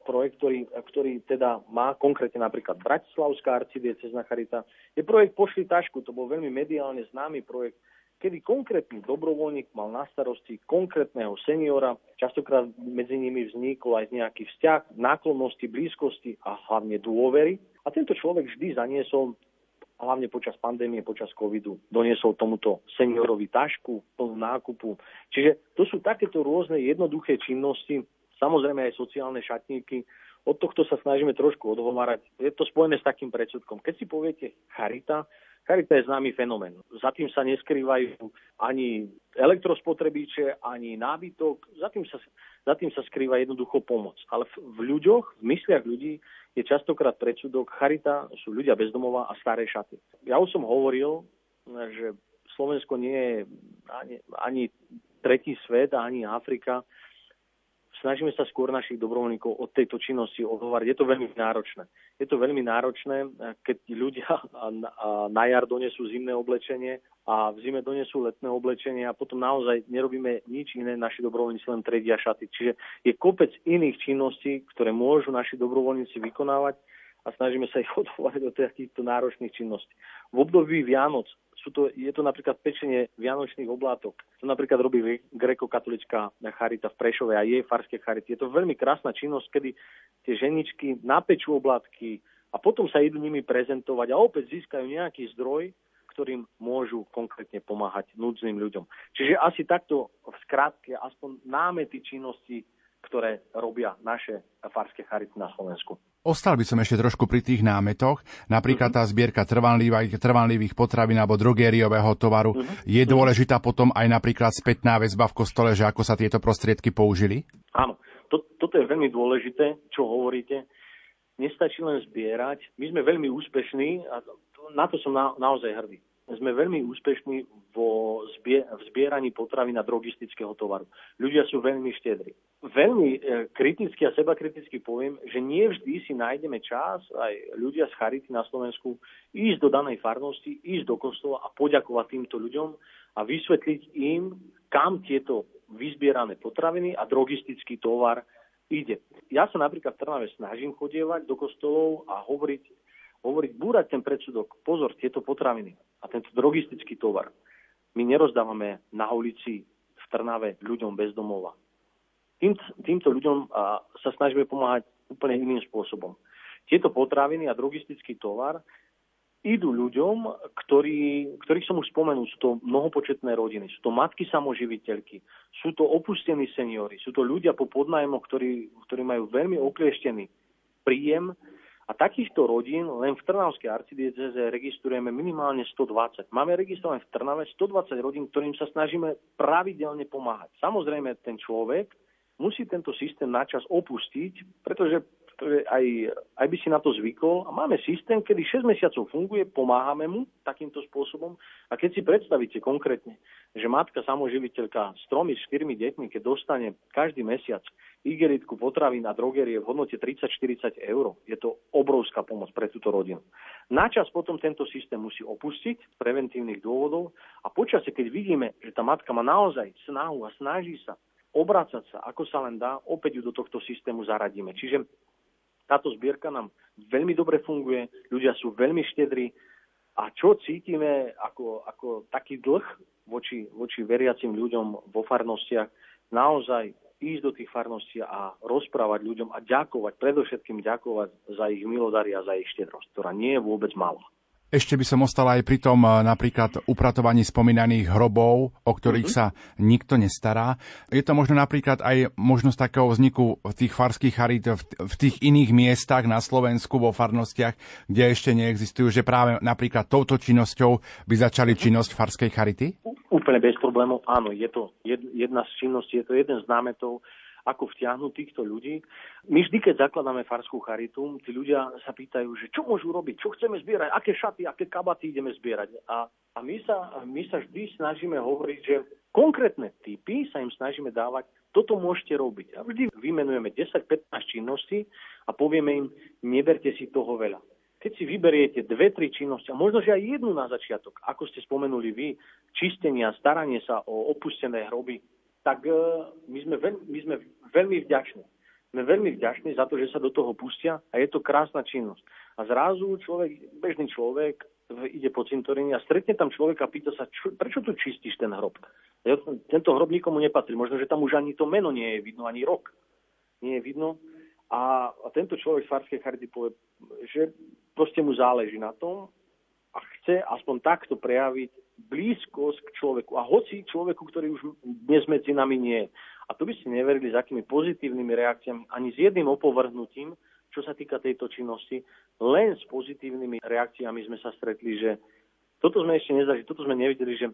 projekt, ktorý, ktorý teda má konkrétne napríklad Bratislavská arcidiecezna charita, je projekt Pošli tašku. To bol veľmi mediálne známy projekt, kedy konkrétny dobrovoľník mal na starosti konkrétneho seniora, častokrát medzi nimi vznikol aj nejaký vzťah, náklonnosti, blízkosti a hlavne dôvery. A tento človek vždy zaniesol hlavne počas pandémie, počas covidu, doniesol tomuto seniorovi tašku, plnú nákupu. Čiže to sú takéto rôzne jednoduché činnosti, samozrejme aj sociálne šatníky. Od tohto sa snažíme trošku odhovárať. Je to spojené s takým predsudkom. Keď si poviete charita, Charita je známy fenomén. Za tým sa neskrývajú ani elektrospotrebíče, ani nábytok. Za tým sa, za tým sa skrýva jednoducho pomoc. Ale v, v ľuďoch, v mysliach ľudí je častokrát predsudok. Charita sú ľudia bezdomová a staré šaty. Ja už som hovoril, že Slovensko nie je ani, ani tretí svet, ani Afrika snažíme sa skôr našich dobrovoľníkov od tejto činnosti odhovárať. Je to veľmi náročné. Je to veľmi náročné, keď ľudia [LAUGHS] na jar donesú zimné oblečenie a v zime donesú letné oblečenie a potom naozaj nerobíme nič iné, naši dobrovoľníci len tredia šaty. Čiže je kopec iných činností, ktoré môžu naši dobrovoľníci vykonávať a snažíme sa ich [LAUGHS] odhovárať od takýchto náročných činností. V období Vianoc sú to, je to napríklad pečenie vianočných oblátok. To napríklad robí grekokatolická charita v Prešove a jej farské charity. Je to veľmi krásna činnosť, kedy tie ženičky napečú oblátky a potom sa idú nimi prezentovať a opäť získajú nejaký zdroj, ktorým môžu konkrétne pomáhať núdznym ľuďom. Čiže asi takto v skratke aspoň námety činnosti, ktoré robia naše farské charity na Slovensku. Ostal by som ešte trošku pri tých námetoch. Napríklad tá zbierka trvanlivých, trvanlivých potravín alebo drogériového tovaru. Uh-huh. Je dôležitá potom aj napríklad spätná väzba v kostole, že ako sa tieto prostriedky použili? Áno, to, toto je veľmi dôležité, čo hovoríte. Nestačí len zbierať. My sme veľmi úspešní a na to som na, naozaj hrdý sme veľmi úspešní vo zbie, v zbieraní potravy na drogistického tovaru. Ľudia sú veľmi štedri. Veľmi e, kriticky a sebakriticky poviem, že nie vždy si nájdeme čas, aj ľudia z Charity na Slovensku, ísť do danej farnosti, ísť do kostola a poďakovať týmto ľuďom a vysvetliť im, kam tieto vyzbierané potraviny a drogistický tovar ide. Ja sa napríklad v Trnave snažím chodievať do kostolov a hovoriť hovoriť, búrať ten predsudok. Pozor, tieto potraviny a tento drogistický tovar my nerozdávame na ulici v Trnave ľuďom bez domova. Tým, týmto ľuďom a, sa snažíme pomáhať úplne iným spôsobom. Tieto potraviny a drogistický tovar idú ľuďom, ktorí, ktorých som už spomenul. Sú to mnohopočetné rodiny, sú to matky samoživiteľky, sú to opustení seniory, sú to ľudia po podnajmoch, ktorí, ktorí majú veľmi oklieštený príjem a takýchto rodín len v Trnavskej arcidieceze registrujeme minimálne 120. Máme registrované v Trnave 120 rodín, ktorým sa snažíme pravidelne pomáhať. Samozrejme, ten človek musí tento systém načas opustiť, pretože aj, aj by si na to zvykol. A máme systém, kedy 6 mesiacov funguje, pomáhame mu takýmto spôsobom. A keď si predstavíte konkrétne, že matka samoživiteľka s tromi, štyrmi deťmi, keď dostane každý mesiac igelitku potravín a drogerie v hodnote 30-40 eur, je to obrovská pomoc pre túto rodinu. Načas potom tento systém musí opustiť z preventívnych dôvodov a počasie, keď vidíme, že tá matka má naozaj snahu a snaží sa obracať sa, ako sa len dá, opäť ju do tohto systému zaradíme. Čiže táto zbierka nám veľmi dobre funguje, ľudia sú veľmi štedrí a čo cítime ako, ako taký dlh voči, voči veriacim ľuďom vo farnostiach, naozaj ísť do tých farností a rozprávať ľuďom a ďakovať, predovšetkým ďakovať za ich milodary a za ich štedrosť, ktorá nie je vôbec malá. Ešte by som ostala aj pri tom eh, napríklad upratovaní spomínaných hrobov, o ktorých uh-huh. sa nikto nestará. Je to možno napríklad aj možnosť takého vzniku tých farských charít v, tých iných miestach na Slovensku, vo farnostiach, kde ešte neexistujú, že práve napríklad touto činnosťou by začali uh-huh. činnosť farskej charity? Úplne bez problémov, áno. Je to jedna z činností, je to jeden z námetov, ako vtiahnuť týchto ľudí. My vždy, keď zakladáme farskú charitu, tí ľudia sa pýtajú, že čo môžu robiť, čo chceme zbierať, aké šaty, aké kabaty ideme zbierať. A, a my, sa, my sa vždy snažíme hovoriť, že konkrétne typy sa im snažíme dávať, toto môžete robiť. A vždy vymenujeme 10-15 činností a povieme im, neberte si toho veľa keď si vyberiete dve, tri činnosti, a možno, že aj jednu na začiatok, ako ste spomenuli vy, čistenia, staranie sa o opustené hroby, tak e, my sme, veľmi, my sme veľmi vďační. Sme veľmi vďační za to, že sa do toho pustia a je to krásna činnosť. A zrazu človek, bežný človek ide po cintoríne a stretne tam človeka a pýta sa, čo, prečo tu čistíš ten hrob? Tento hrob nikomu nepatrí. Možno, že tam už ani to meno nie je vidno, ani rok nie je vidno. A, a tento človek z Farskej charity povie, že proste mu záleží na tom a chce aspoň takto prejaviť blízkosť k človeku. A hoci človeku, ktorý už dnes medzi nami nie je. A tu by ste neverili, s akými pozitívnymi reakciami, ani s jedným opovrhnutím, čo sa týka tejto činnosti, len s pozitívnymi reakciami sme sa stretli, že toto sme ešte nezažili, toto sme nevideli, že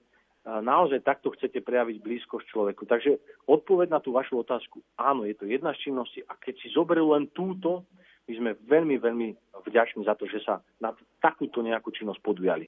naozaj takto chcete prejaviť blízkosť človeku. Takže odpoveď na tú vašu otázku, áno, je to jedna z činností a keď si zoberú len túto, my sme veľmi, veľmi vďační za to, že sa na takúto nejakú činnosť podujali.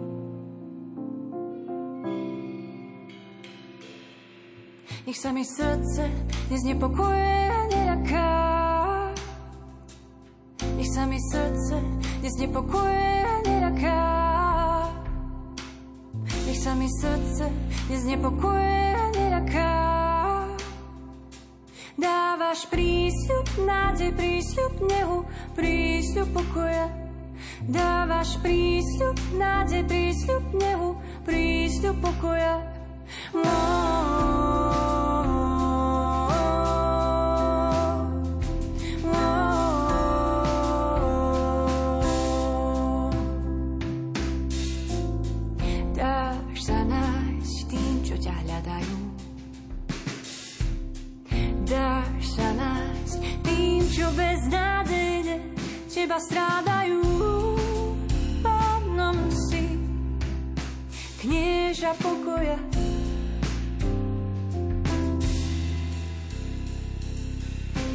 Nech sa mi srdce neznepokuje a neraká. Nech sa mi srdce neznepokuje a neraká. Nech sa mi srdce neznepokuje a neraká. Dávaš prísľub, nádej, prísľub nehu, prísľub pokoja. Dávaš prísľub, nádej, prísľub nehu, prísľub pokoja. Oh. Teba strádajú. Pánom si knieža pokoja.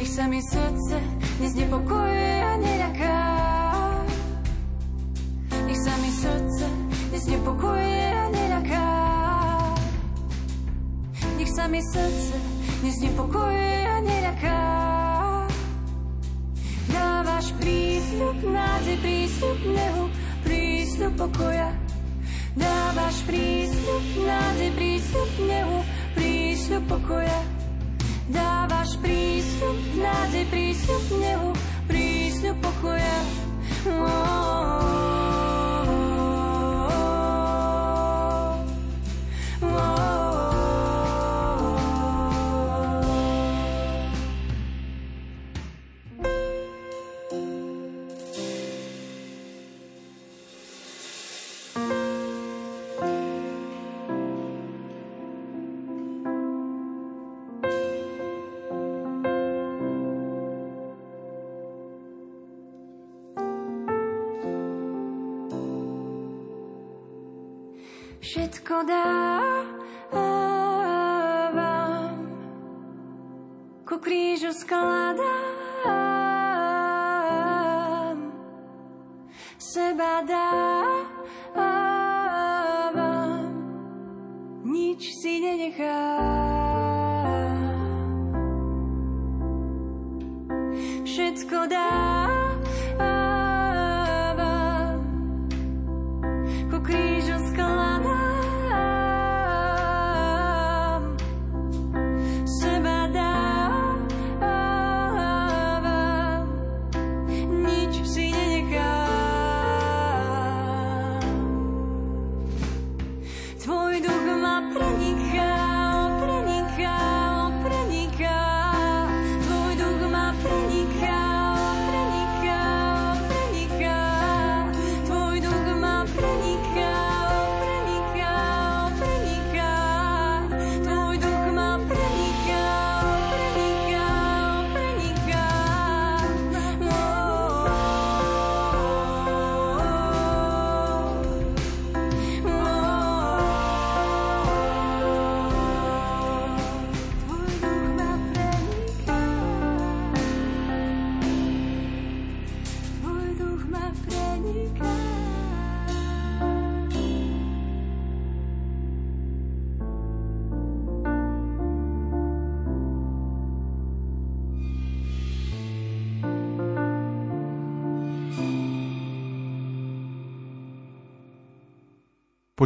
Ich sa mi srdce neznepokojuje a neľaká. Ich sa mi srdce neznepokojuje a neľaká. Nech sa mi srdce neznepokojuje a neľaká. Prísľub nádej, prísľub nehu, prísľub pokoja. Dávaš prísľub, nádej, prísľub nehu, prísľub pokoja. Dávaš prísľub, nádej, prísľub nehu, prísľub pokoja. Oh. Všetko dávam, ku krížu skladám,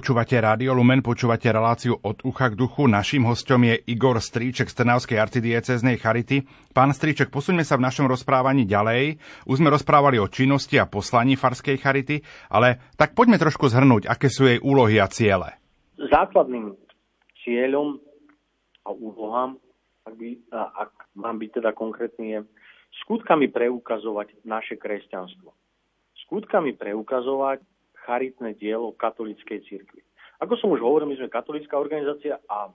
Počúvate Rádio Lumen, počúvate reláciu od ucha k duchu. Naším hostom je Igor Stríček z Trnavskej arcidieceznej Charity. Pán Stríček, posuňme sa v našom rozprávaní ďalej. Už sme rozprávali o činnosti a poslaní Farskej Charity, ale tak poďme trošku zhrnúť, aké sú jej úlohy a ciele. Základným cieľom a úlohám, ak, by, ak mám byť teda konkrétny, je skutkami preukazovať naše kresťanstvo. Skutkami preukazovať charitné dielo katolíckej cirkvi. Ako som už hovoril, my sme katolická organizácia a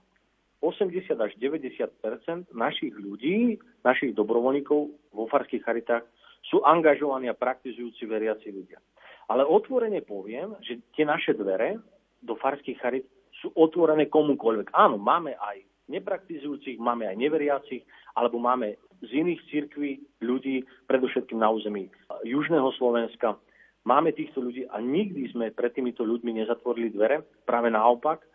80 až 90% našich ľudí, našich dobrovoľníkov vo farských charitách sú angažovaní a praktizujúci veriaci ľudia. Ale otvorene poviem, že tie naše dvere do farských charit sú otvorené komukoľvek. Áno, máme aj nepraktizujúcich, máme aj neveriacich, alebo máme z iných cirkví ľudí, predovšetkým na území Južného Slovenska, Máme týchto ľudí a nikdy sme pred týmito ľuďmi nezatvorili dvere. Práve naopak,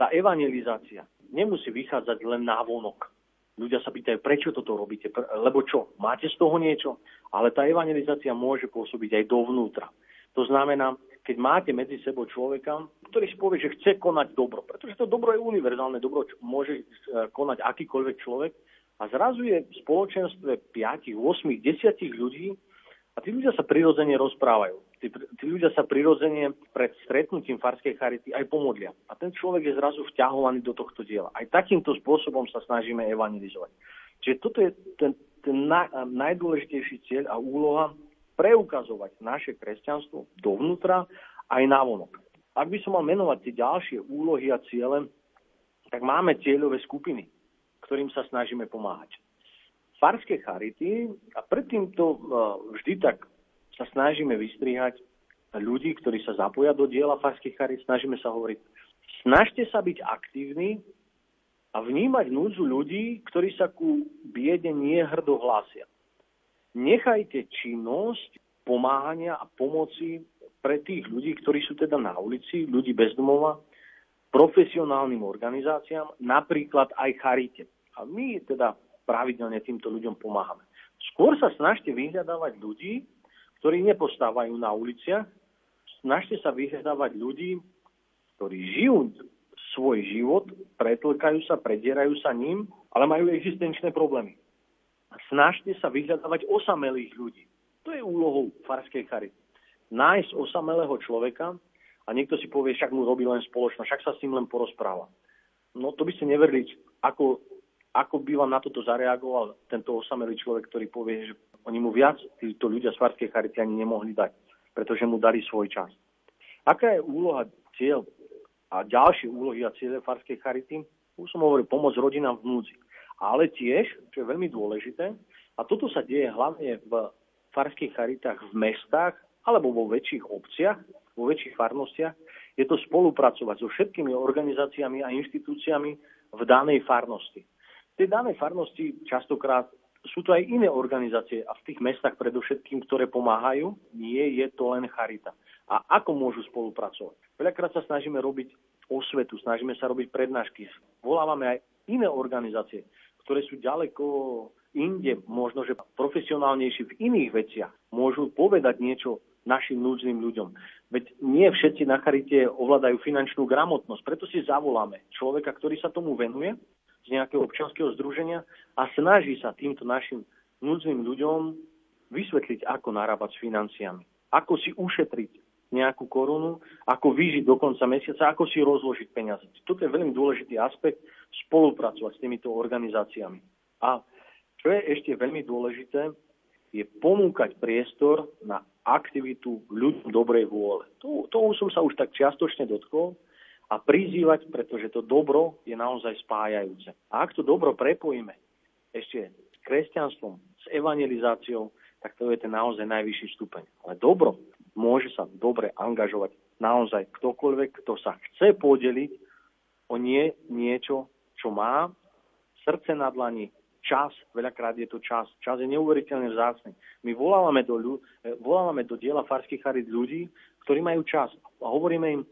tá evangelizácia nemusí vychádzať len na vonok. Ľudia sa pýtajú, prečo toto robíte, lebo čo, máte z toho niečo? Ale tá evangelizácia môže pôsobiť aj dovnútra. To znamená, keď máte medzi sebou človeka, ktorý si povie, že chce konať dobro, pretože to dobro je univerzálne dobro, môže e, konať akýkoľvek človek a zrazu je v spoločenstve 5, 8, 10 ľudí, a tí ľudia sa prirodzene rozprávajú. Tí, tí ľudia sa prirodzene pred stretnutím Farskej charity aj pomodlia. A ten človek je zrazu vťahovaný do tohto diela. Aj takýmto spôsobom sa snažíme evangelizovať. Čiže toto je ten, ten na, najdôležitejší cieľ a úloha preukazovať naše kresťanstvo dovnútra aj navonok. Ak by som mal menovať tie ďalšie úlohy a ciele, tak máme cieľové skupiny, ktorým sa snažíme pomáhať farské charity a predtým to e, vždy tak sa snažíme vystrihať ľudí, ktorí sa zapoja do diela farských charit, snažíme sa hovoriť, snažte sa byť aktívni a vnímať núdzu ľudí, ktorí sa ku biede nie hrdo hlásia. Nechajte činnosť pomáhania a pomoci pre tých ľudí, ktorí sú teda na ulici, ľudí bezdomova, profesionálnym organizáciám, napríklad aj charite. A my teda pravidelne týmto ľuďom pomáhame. Skôr sa snažte vyhľadávať ľudí, ktorí nepostávajú na uliciach, snažte sa vyhľadávať ľudí, ktorí žijú svoj život, pretlkajú sa, predierajú sa ním, ale majú existenčné problémy. Snažte sa vyhľadávať osamelých ľudí. To je úlohou farskej charity. Nájsť osamelého človeka a niekto si povie, však mu robí len spoločnosť, však sa s ním len porozpráva. No to by ste neverili, ako, ako by vám na toto zareagoval tento osamelý človek, ktorý povie, že oni mu viac, títo ľudia z farskej charity ani nemohli dať, pretože mu dali svoj čas. Aká je úloha, cieľ a ďalšie úlohy a cieľe farskej charity, už som hovoril, pomoc rodinám v núdzi. Ale tiež, čo je veľmi dôležité, a toto sa deje hlavne v farských charitách v mestách alebo vo väčších obciach, vo väčších farnostiach, je to spolupracovať so všetkými organizáciami a inštitúciami v danej farnosti. Tej danej farnosti častokrát sú to aj iné organizácie a v tých mestách predovšetkým, ktoré pomáhajú, nie je to len charita a ako môžu spolupracovať. Veľakrát sa snažíme robiť osvetu, snažíme sa robiť prednášky, volávame aj iné organizácie, ktoré sú ďaleko inde, možno že profesionálnejší v iných veciach, môžu povedať niečo našim núdznym ľuďom. Veď nie všetci na charite ovládajú finančnú gramotnosť, preto si zavoláme človeka, ktorý sa tomu venuje z nejakého občanského združenia a snaží sa týmto našim núdznym ľuďom vysvetliť, ako narábať s financiami, ako si ušetriť nejakú korunu, ako vyžiť do konca mesiaca, ako si rozložiť peniaze. Toto je veľmi dôležitý aspekt spolupracovať s týmito organizáciami. A čo je ešte veľmi dôležité, je ponúkať priestor na aktivitu ľuďom dobrej vôle. To, toho som sa už tak čiastočne dotkol a prizývať, pretože to dobro je naozaj spájajúce. A ak to dobro prepojíme ešte s kresťanstvom, s evangelizáciou, tak to je ten naozaj najvyšší stupeň. Ale dobro môže sa dobre angažovať naozaj ktokoľvek, kto sa chce podeliť o nie, niečo, čo má, srdce na dlani, čas, veľakrát je to čas. Čas je neuveriteľne vzácný. My volávame do, eh, volávame do diela farských charit ľudí, ktorí majú čas. A hovoríme im,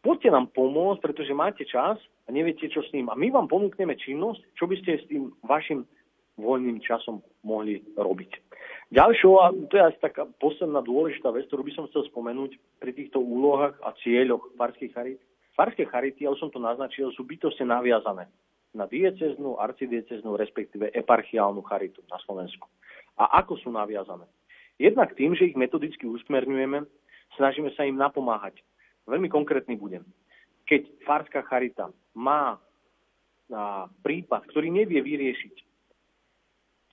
poďte nám pomôcť, pretože máte čas a neviete, čo s ním. A my vám ponúkneme činnosť, čo by ste s tým vašim voľným časom mohli robiť. Ďalšou, a to je asi taká posledná dôležitá vec, ktorú by som chcel spomenúť pri týchto úlohách a cieľoch farských charit. Farské charity, ja som to naznačil, sú bytostne naviazané na dieceznú, arcidieceznú, respektíve eparchiálnu charitu na Slovensku. A ako sú naviazané? Jednak tým, že ich metodicky usmerňujeme, snažíme sa im napomáhať. Veľmi konkrétny budem. Keď farská charita má prípad, ktorý nevie vyriešiť,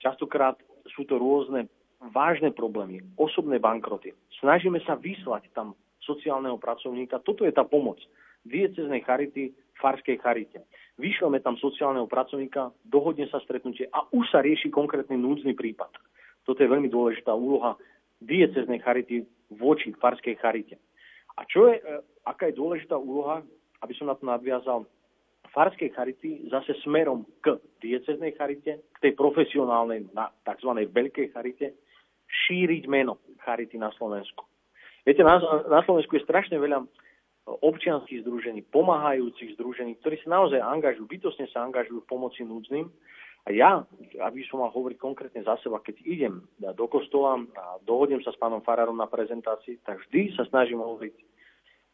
častokrát sú to rôzne vážne problémy, osobné bankroty. Snažíme sa vyslať tam sociálneho pracovníka. Toto je tá pomoc dieceznej charity, farskej charite. Vyšleme tam sociálneho pracovníka, dohodne sa stretnutie a už sa rieši konkrétny núdzny prípad. Toto je veľmi dôležitá úloha dieceznej charity voči farskej charite. A čo je, e, aká je dôležitá úloha, aby som na to nadviazal, farskej charity zase smerom k dieceznej charite, k tej profesionálnej, tzv. veľkej charite, šíriť meno Charity na Slovensku. Viete, na, na Slovensku je strašne veľa občianských združení, pomáhajúcich združení, ktorí sa naozaj angažujú, bytosne sa angažujú v pomoci núdznym. A ja, aby som mal hovoriť konkrétne za seba, keď idem do kostola a dohodnem sa s pánom Farárom na prezentácii, tak vždy sa snažím hovoriť,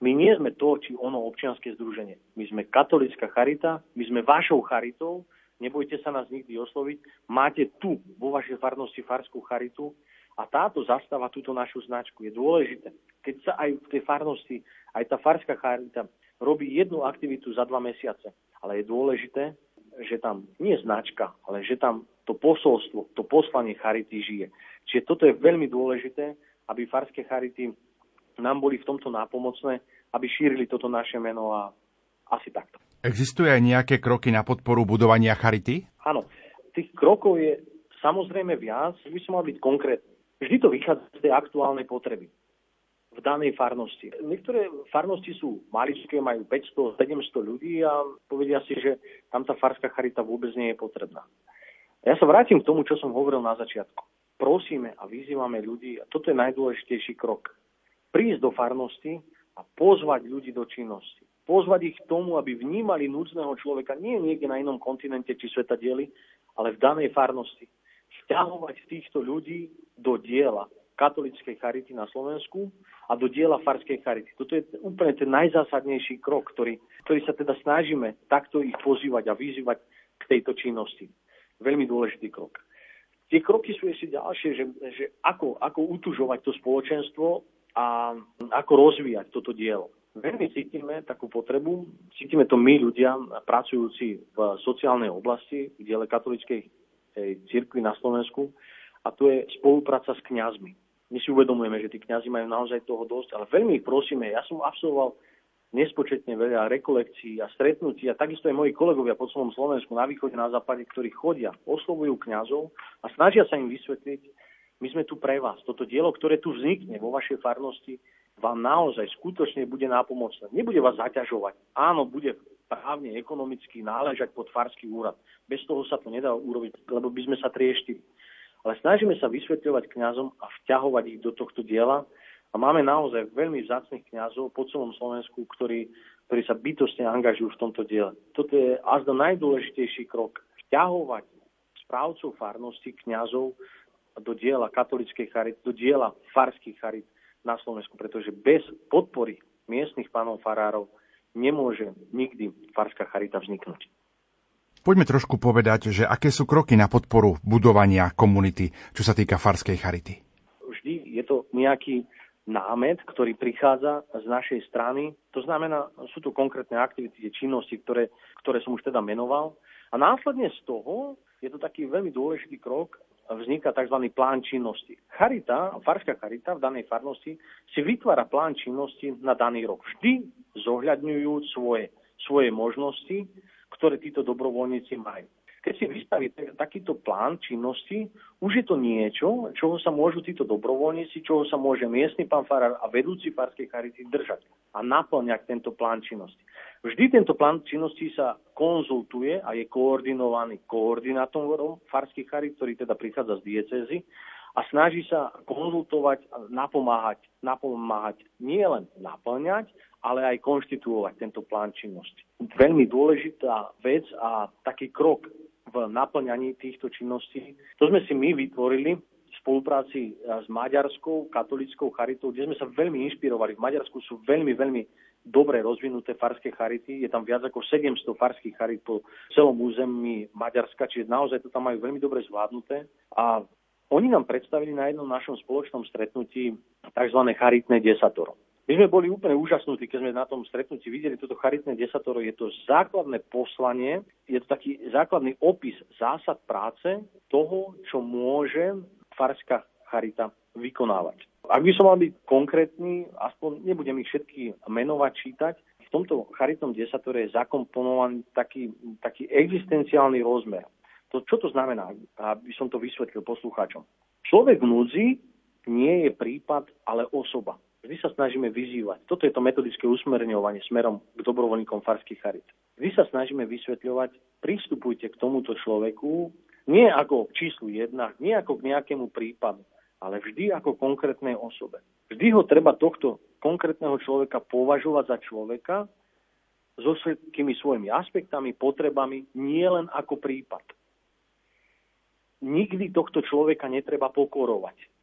my nie sme to, či ono občianske združenie. My sme katolická charita, my sme vašou charitou, nebojte sa nás nikdy osloviť. Máte tu vo vašej farnosti farskú charitu, a táto zastáva túto našu značku. Je dôležité, keď sa aj v tej farnosti, aj tá farská charita robí jednu aktivitu za dva mesiace, ale je dôležité, že tam nie značka, ale že tam to posolstvo, to poslanie charity žije. Čiže toto je veľmi dôležité, aby farské charity nám boli v tomto nápomocné, aby šírili toto naše meno a asi takto. Existuje aj nejaké kroky na podporu budovania charity? Áno, tých krokov je samozrejme viac, by som mal byť konkrétny. Vždy to vychádza z tej aktuálnej potreby v danej farnosti. Niektoré farnosti sú maličké, majú 500, 700 ľudí a povedia si, že tam tá farská charita vôbec nie je potrebná. Ja sa vrátim k tomu, čo som hovoril na začiatku. Prosíme a vyzývame ľudí, a toto je najdôležitejší krok, prísť do farnosti a pozvať ľudí do činnosti. Pozvať ich k tomu, aby vnímali núdzneho človeka nie niekde na inom kontinente či sveta dieli, ale v danej farnosti vťahovať týchto ľudí do diela katolíckej charity na Slovensku a do diela farskej charity. Toto je úplne ten najzásadnejší krok, ktorý, ktorý sa teda snažíme takto ich pozývať a vyzývať k tejto činnosti. Veľmi dôležitý krok. Tie kroky sú ešte ďalšie, že, že ako, ako utužovať to spoločenstvo a ako rozvíjať toto dielo. Veľmi cítime takú potrebu, cítime to my ľudia, pracujúci v sociálnej oblasti, v diele katolíckej cirkvi na Slovensku, a to je spolupráca s kňazmi. My si uvedomujeme, že tí kňazi majú naozaj toho dosť, ale veľmi ich prosíme. Ja som absolvoval nespočetne veľa rekolekcií a stretnutí a takisto aj moji kolegovia po celom Slovensku, na východe, na západe, ktorí chodia, oslovujú kňazov a snažia sa im vysvetliť, my sme tu pre vás. Toto dielo, ktoré tu vznikne vo vašej farnosti, vám naozaj skutočne bude nápomocné. Nebude vás zaťažovať. Áno, bude právne, ekonomicky náležať pod farský úrad. Bez toho sa to nedá urobiť, lebo by sme sa trieštili. Ale snažíme sa vysvetľovať kňazom a vťahovať ich do tohto diela. A máme naozaj veľmi vzácných kňazov po celom Slovensku, ktorí, ktorí sa bytostne angažujú v tomto diele. Toto je až do najdôležitejší krok. Vťahovať správcov farnosti, kňazov do diela katolickej charity, do diela farských charit na Slovensku, pretože bez podpory miestnych pánov farárov nemôže nikdy farská charita vzniknúť. Poďme trošku povedať, že aké sú kroky na podporu budovania komunity, čo sa týka farskej charity. Vždy je to nejaký námet, ktorý prichádza z našej strany. To znamená, sú to konkrétne aktivity, činnosti, ktoré, ktoré som už teda menoval. A následne z toho je to taký veľmi dôležitý krok, vzniká tzv. plán činnosti. Charita, farská charita v danej farnosti si vytvára plán činnosti na daný rok. Vždy zohľadňujú svoje, svoje možnosti, ktoré títo dobrovoľníci majú. Keď si vystaví takýto plán činnosti, už je to niečo, čoho sa môžu títo dobrovoľníci, čoho sa môže miestny pán farár a vedúci farskej charity držať a naplňať tento plán činnosti. Vždy tento plán činnosti sa konzultuje a je koordinovaný koordinátorom farských charit, ktorý teda prichádza z diecezy a snaží sa konzultovať napomáhať, napomáhať nie len naplňať, ale aj konštituovať tento plán činnosti. Veľmi dôležitá vec a taký krok v naplňaní týchto činností, to sme si my vytvorili v spolupráci s Maďarskou katolickou charitou, kde sme sa veľmi inšpirovali. V Maďarsku sú veľmi, veľmi dobre rozvinuté farské charity. Je tam viac ako 700 farských charit po celom území Maďarska, čiže naozaj to tam majú veľmi dobre zvládnuté. A oni nám predstavili na jednom našom spoločnom stretnutí tzv. charitné desatoro. My sme boli úplne úžasnutí, keď sme na tom stretnutí videli toto charitné desatoro. Je to základné poslanie, je to taký základný opis zásad práce toho, čo môže farská charita vykonávať. Ak by som mal byť konkrétny, aspoň nebudem ich všetky menovať, čítať, v tomto charitnom desatore je zakomponovaný taký, taký existenciálny rozmer. To, čo to znamená, aby som to vysvetlil poslucháčom? Človek v núdzi nie je prípad, ale osoba. Vždy sa snažíme vyzývať. Toto je to metodické usmerňovanie smerom k dobrovoľníkom farských charit. Vždy sa snažíme vysvetľovať, pristupujte k tomuto človeku nie ako k číslu jedna, nie ako k nejakému prípadu, ale vždy ako konkrétnej osobe. Vždy ho treba tohto konkrétneho človeka považovať za človeka so všetkými svojimi aspektami, potrebami, nie len ako prípad. Nikdy tohto človeka netreba pokorovať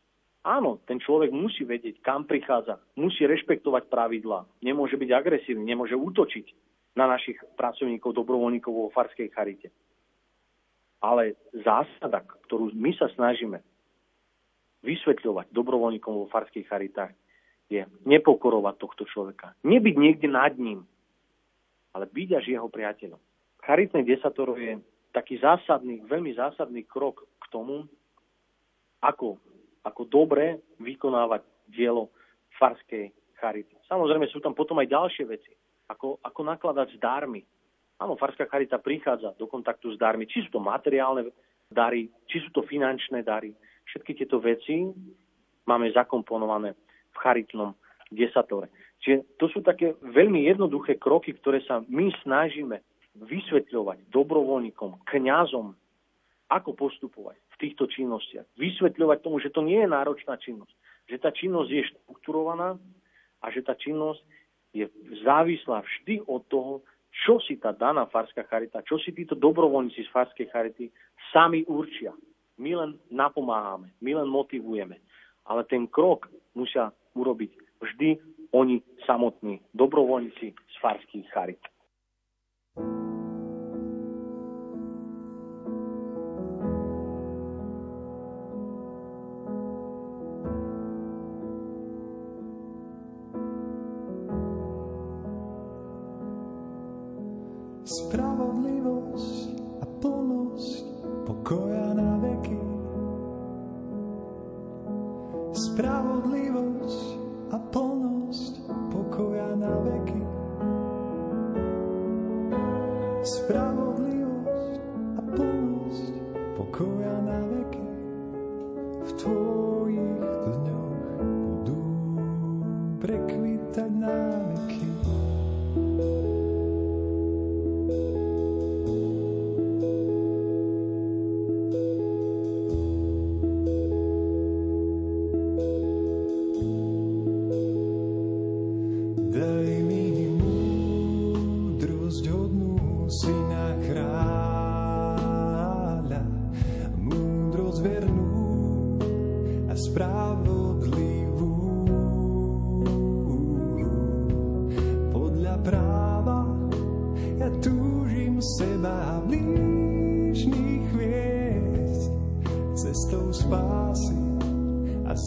Áno, ten človek musí vedieť, kam prichádza, musí rešpektovať pravidlá, nemôže byť agresívny, nemôže útočiť na našich pracovníkov, dobrovoľníkov vo farskej charite. Ale zásada, ktorú my sa snažíme vysvetľovať dobrovoľníkom vo farských charitách, je nepokorovať tohto človeka. Nebyť niekde nad ním, ale byť až jeho priateľom. Charitné desatoro je taký zásadný, veľmi zásadný krok k tomu, ako ako dobre vykonávať dielo farskej charity. Samozrejme sú tam potom aj ďalšie veci, ako, ako nakladať s dármi. Áno, farská charita prichádza do kontaktu s dármi, či sú to materiálne dary, či sú to finančné dary. Všetky tieto veci máme zakomponované v charitnom desatore. Čiže to sú také veľmi jednoduché kroky, ktoré sa my snažíme vysvetľovať dobrovoľníkom, kňazom, ako postupovať týchto činnostiach. Vysvetľovať tomu, že to nie je náročná činnosť. Že tá činnosť je štrukturovaná a že tá činnosť je závislá vždy od toho, čo si tá daná farská charita, čo si títo dobrovoľníci z farskej charity sami určia. My len napomáhame, my len motivujeme. Ale ten krok musia urobiť vždy oni samotní, dobrovoľníci z farských charit.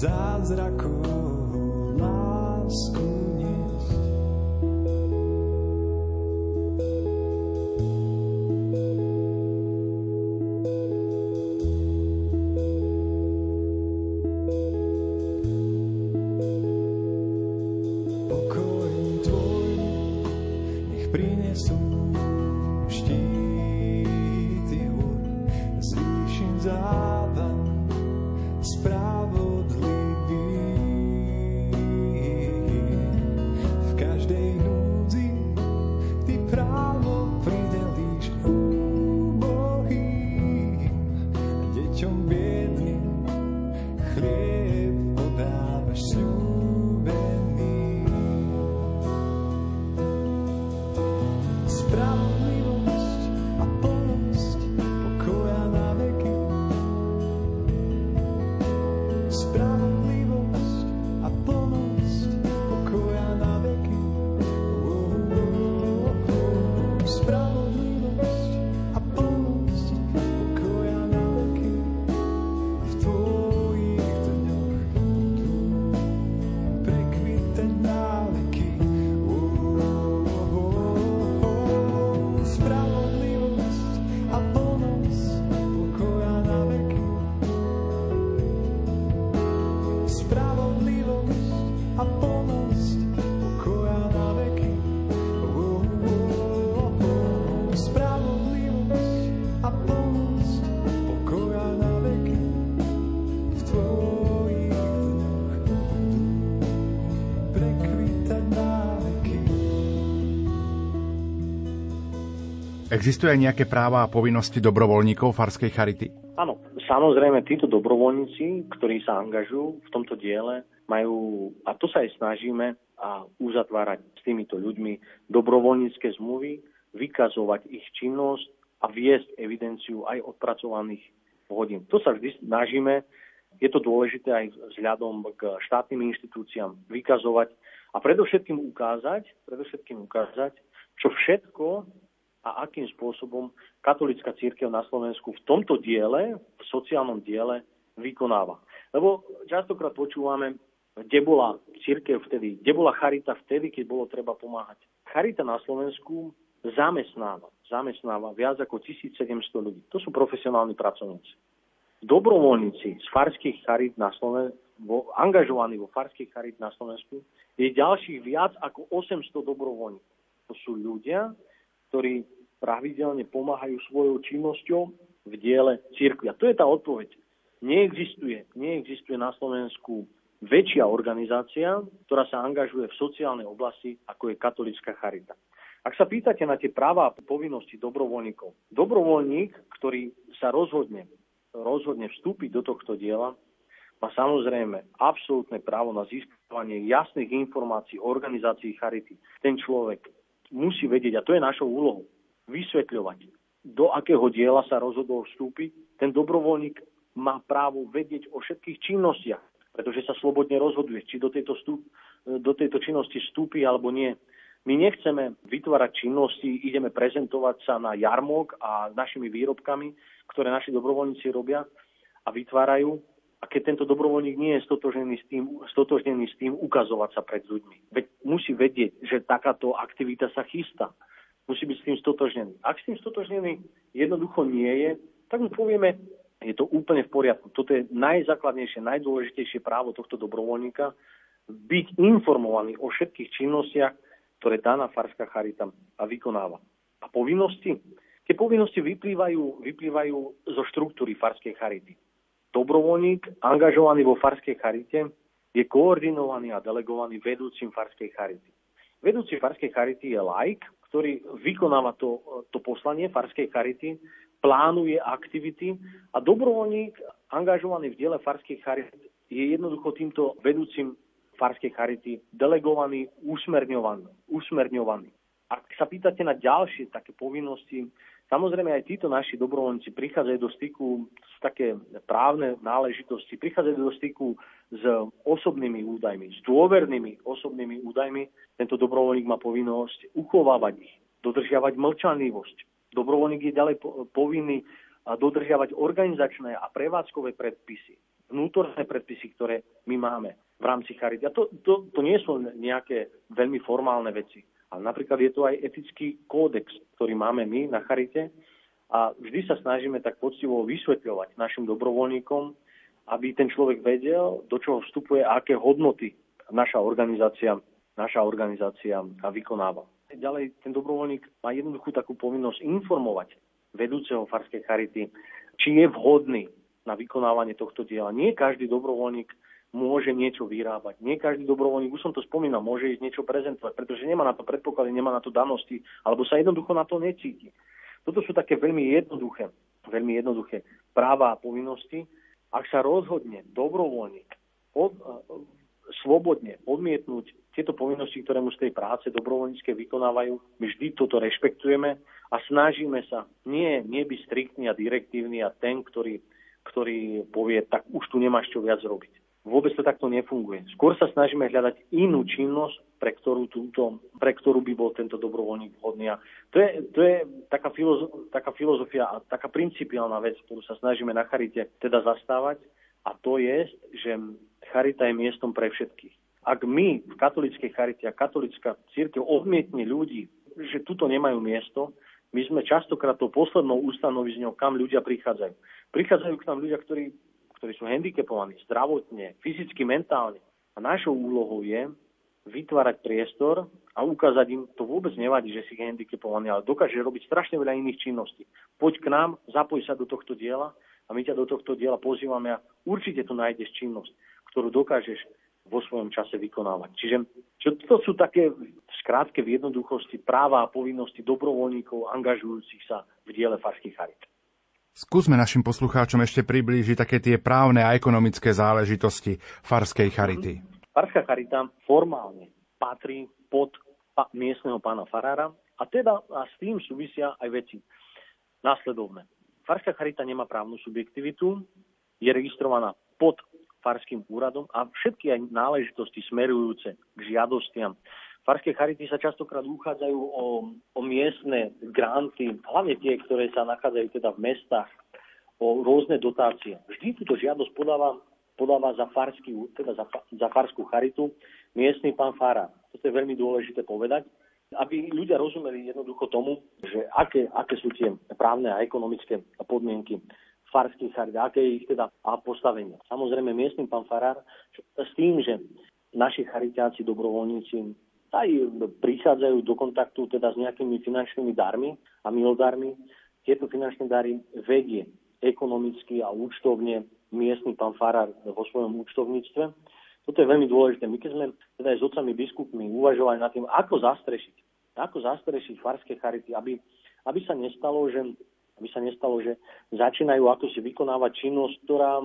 dials that I could. Existuje aj nejaké práva a povinnosti dobrovoľníkov Farskej Charity? Áno, samozrejme títo dobrovoľníci, ktorí sa angažujú v tomto diele, majú, a to sa aj snažíme, a uzatvárať s týmito ľuďmi dobrovoľnícke zmluvy, vykazovať ich činnosť a viesť evidenciu aj odpracovaných hodín. To sa vždy snažíme, je to dôležité aj vzhľadom k štátnym inštitúciám vykazovať a predovšetkým ukázať, predovšetkým ukázať, čo všetko a akým spôsobom katolická církev na Slovensku v tomto diele, v sociálnom diele vykonáva. Lebo častokrát počúvame, kde bola církev vtedy, kde bola charita vtedy, keď bolo treba pomáhať. Charita na Slovensku zamestnáva, zamestnáva viac ako 1700 ľudí. To sú profesionálni pracovníci. Dobrovoľníci z farských charit na Slovensku, angažovaní vo farských charit na Slovensku, je ďalších viac ako 800 dobrovoľníkov. To sú ľudia, ktorí pravidelne pomáhajú svojou činnosťou v diele cirkvi. A to je tá odpoveď. Neexistuje, neexistuje na Slovensku väčšia organizácia, ktorá sa angažuje v sociálnej oblasti, ako je katolická charita. Ak sa pýtate na tie práva a povinnosti dobrovoľníkov, dobrovoľník, ktorý sa rozhodne, rozhodne vstúpiť do tohto diela, má samozrejme absolútne právo na získavanie jasných informácií o organizácii charity. Ten človek musí vedieť, a to je našou úlohou, vysvetľovať, do akého diela sa rozhodol vstúpiť. Ten dobrovoľník má právo vedieť o všetkých činnostiach, pretože sa slobodne rozhoduje, či do tejto, vstup, do tejto činnosti vstúpi alebo nie. My nechceme vytvárať činnosti, ideme prezentovať sa na jarmok a našimi výrobkami, ktoré naši dobrovoľníci robia a vytvárajú. A keď tento dobrovoľník nie je stotožnený s tým, stotožnený s tým ukazovať sa pred ľuďmi. Veď musí vedieť, že takáto aktivita sa chystá. Musí byť s tým stotožnený. Ak s tým stotožnený jednoducho nie je, tak mu povieme, je to úplne v poriadku. Toto je najzákladnejšie, najdôležitejšie právo tohto dobrovoľníka, byť informovaný o všetkých činnostiach, ktoré daná farská charita vykonáva. A povinnosti? Tie povinnosti vyplývajú, vyplývajú zo štruktúry farskej charity. Dobrovoľník, angažovaný vo farskej charite, je koordinovaný a delegovaný vedúcim farskej charity. Vedúci farskej charity je laik, ktorý vykonáva to, to poslanie farskej charity, plánuje aktivity a dobrovoľník angažovaný v diele farskej charity je jednoducho týmto vedúcim farskej charity delegovaný, usmerňovaný. usmerňovaný. Ak sa pýtate na ďalšie také povinnosti, samozrejme aj títo naši dobrovoľníci prichádzajú do styku s také právne náležitosti, prichádzajú do styku s osobnými údajmi, s dôvernými osobnými údajmi. Tento dobrovoľník má povinnosť uchovávať ich, dodržiavať mlčanlivosť. Dobrovoľník je ďalej povinný dodržiavať organizačné a prevádzkové predpisy, vnútorné predpisy, ktoré my máme v rámci charity. A to, to, to nie sú nejaké veľmi formálne veci. Ale napríklad je to aj etický kódex, ktorý máme my na charite a vždy sa snažíme tak poctivo vysvetľovať našim dobrovoľníkom, aby ten človek vedel, do čoho vstupuje a aké hodnoty naša organizácia, naša organizácia vykonáva. Ďalej ten dobrovoľník má jednoduchú takú povinnosť informovať vedúceho farskej charity, či je vhodný na vykonávanie tohto diela. Nie každý dobrovoľník môže niečo vyrábať. Nie každý dobrovoľník, už som to spomínal, môže ísť niečo prezentovať, pretože nemá na to predpoklady, nemá na to danosti, alebo sa jednoducho na to necíti. Toto sú také veľmi jednoduché, veľmi jednoduché práva a povinnosti. Ak sa rozhodne dobrovoľník od, slobodne odmietnúť tieto povinnosti, ktoré mu z tej práce dobrovoľnícke vykonávajú, my vždy toto rešpektujeme a snažíme sa nie, nie byť striktný a direktívny a ten, ktorý, ktorý povie, tak už tu nemáš čo viac robiť. Vôbec to takto nefunguje. Skôr sa snažíme hľadať inú činnosť, pre ktorú, túto, pre ktorú by bol tento dobrovoľník vhodný. A to je, to je taká, filozo, taká filozofia a taká principiálna vec, ktorú sa snažíme na charite teda zastávať. A to je, že charita je miestom pre všetkých. Ak my v katolíckej charite a katolická církev odmietne ľudí, že tuto nemajú miesto, my sme častokrát to poslednou ústanovizňou, kam ľudia prichádzajú. Prichádzajú k nám ľudia, ktorí ktorí sú handicapovaní zdravotne, fyzicky, mentálne. A našou úlohou je vytvárať priestor a ukázať im, to vôbec nevadí, že si handicapovaný, ale dokáže robiť strašne veľa iných činností. Poď k nám, zapoj sa do tohto diela a my ťa do tohto diela pozývame a určite tu nájdeš činnosť, ktorú dokážeš vo svojom čase vykonávať. Čiže čo to sú také skrátke v jednoduchosti práva a povinnosti dobrovoľníkov angažujúcich sa v diele farských charit. Skúsme našim poslucháčom ešte priblížiť také tie právne a ekonomické záležitosti farskej charity. Farská charita formálne patrí pod miestneho pána farára a teda a s tým súvisia aj veci následovné. Farská charita nemá právnu subjektivitu, je registrovaná pod farským úradom a všetky aj náležitosti smerujúce k žiadostiam Farské charity sa častokrát uchádzajú o, o miestne granty, hlavne tie, ktoré sa nachádzajú teda v mestách, o rôzne dotácie. Vždy túto žiadosť podáva, podáva za, farský, teda za, za farskú charitu miestny pán Fara. Toto je veľmi dôležité povedať, aby ľudia rozumeli jednoducho tomu, že aké, aké sú tie právne a ekonomické podmienky farských charit, aké je ich teda postavenie. Samozrejme, miestny pán Farár s tým, že naši charitáci, dobrovoľníci aj prichádzajú do kontaktu teda s nejakými finančnými darmi a milodármi. Tieto finančné dary vedie ekonomicky a účtovne miestny pán Farár vo svojom účtovníctve. Toto je veľmi dôležité. My keď sme teda aj s otcami biskupmi uvažovali nad tým, ako zastrešiť, ako zastrešiť farské charity, aby, aby sa nestalo, že aby sa nestalo, že začínajú ako si vykonávať činnosť, ktorá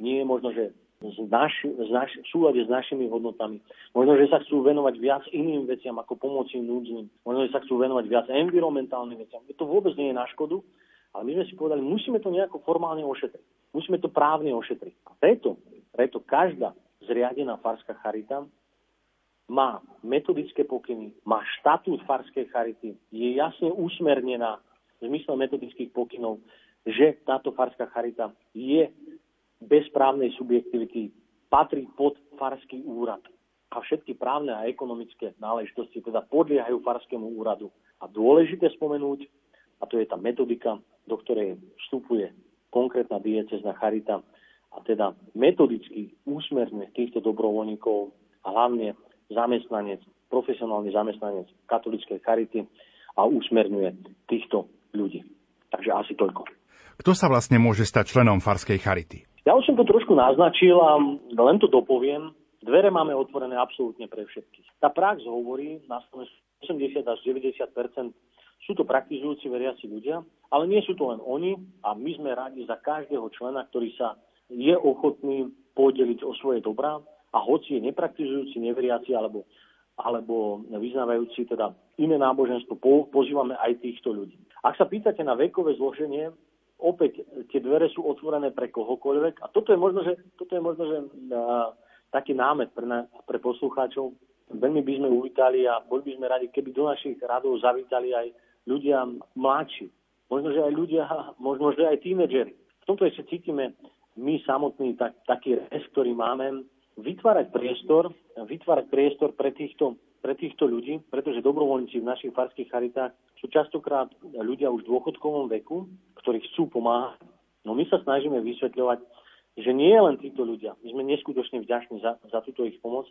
nie je možno, že z naš, v súlade s našimi hodnotami. Možno, že sa chcú venovať viac iným veciam ako pomoci núdznym. Možno, že sa chcú venovať viac environmentálnym veciam. To vôbec nie je na škodu, ale my sme si povedali, musíme to nejako formálne ošetriť. Musíme to právne ošetriť. A preto, preto každá zriadená Farská charita, má metodické pokyny, má štatút Farskej charity, je jasne usmernená v zmysle metodických pokynov, že táto Farská charita je bez právnej subjektivity, patrí pod Farský úrad a všetky právne a ekonomické náležitosti teda podliehajú Farskému úradu. A dôležité spomenúť, a to je tá metodika, do ktorej vstupuje konkrétna diecezna charita, a teda metodicky úsmerne týchto dobrovoľníkov a hlavne zamestnanec, profesionálny zamestnanec katolickej charity a usmerňuje týchto ľudí. Takže asi toľko. Kto sa vlastne môže stať členom Farskej charity? Ja už som to trošku naznačil a len to dopoviem. Dvere máme otvorené absolútne pre všetkých. Tá prax hovorí, na 80 až 90 sú to praktizujúci veriaci ľudia, ale nie sú to len oni a my sme radi za každého člena, ktorý sa je ochotný podeliť o svoje dobrá a hoci je nepraktizujúci, neveriaci alebo, alebo vyznávajúci teda iné náboženstvo, po, pozývame aj týchto ľudí. Ak sa pýtate na vekové zloženie, opäť tie dvere sú otvorené pre kohokoľvek a toto je možno, že, toto je možno, že a, taký námet pre, na, pre poslucháčov. Veľmi by sme uvítali a boli by sme radi, keby do našich radov zavítali aj ľudia mladší. Možno, že aj ľudia, [LAUGHS] možno, že aj tínedžeri. V tomto ešte cítime my samotný tak, taký res, ktorý máme, vytvárať priestor, vytvárať priestor pre týchto, pre týchto ľudí, pretože dobrovoľníci v našich farských charitách sú častokrát ľudia už v dôchodkovom veku, ktorí chcú pomáhať. No my sa snažíme vysvetľovať, že nie len títo ľudia, my sme neskutočne vďační za, za túto ich pomoc,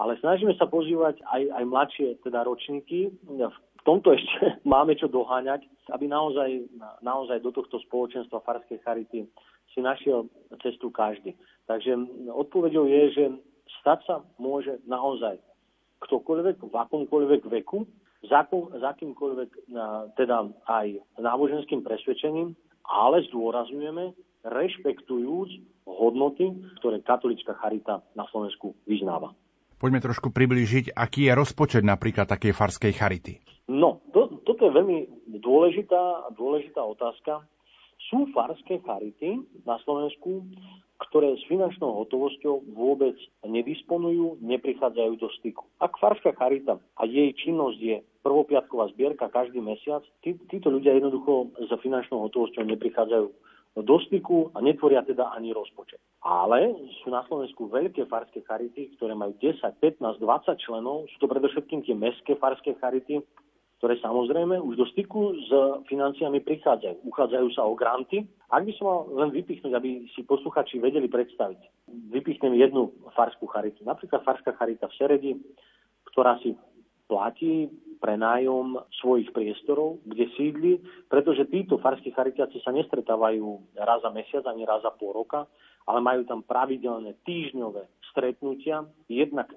ale snažíme sa pozývať aj, aj mladšie teda ročníky. V tomto ešte [LAUGHS] máme čo doháňať, aby naozaj, naozaj do tohto spoločenstva Farskej charity si našiel cestu každý. Takže odpovedou je, že stať sa môže naozaj ktokoľvek, v akomkoľvek veku, za, za akýmkoľvek teda aj náboženským presvedčením, ale zdôrazňujeme, rešpektujúc hodnoty, ktoré katolická charita na Slovensku vyznáva. Poďme trošku priblížiť, aký je rozpočet napríklad takej farskej charity. No, to, toto je veľmi dôležitá, dôležitá otázka. Sú farské charity na Slovensku, ktoré s finančnou hotovosťou vôbec nedisponujú, neprichádzajú do styku. Ak Farská charita a jej činnosť je prvopiatková zbierka každý mesiac, tí, títo ľudia jednoducho s finančnou hotovosťou neprichádzajú do styku a netvoria teda ani rozpočet. Ale sú na Slovensku veľké farské charity, ktoré majú 10, 15, 20 členov. Sú to predovšetkým tie mestské farské charity, ktoré samozrejme už do styku s financiami prichádzajú. Uchádzajú sa o granty. Ak by som mal len vypichnúť, aby si posluchači vedeli predstaviť, vypichnem jednu farskú charitu. Napríklad farská charita v Seredi, ktorá si platí prenájom svojich priestorov, kde sídli, pretože títo farskí charitiaci sa nestretávajú raz za mesiac ani raz za pol roka, ale majú tam pravidelné týždňové stretnutia, jednak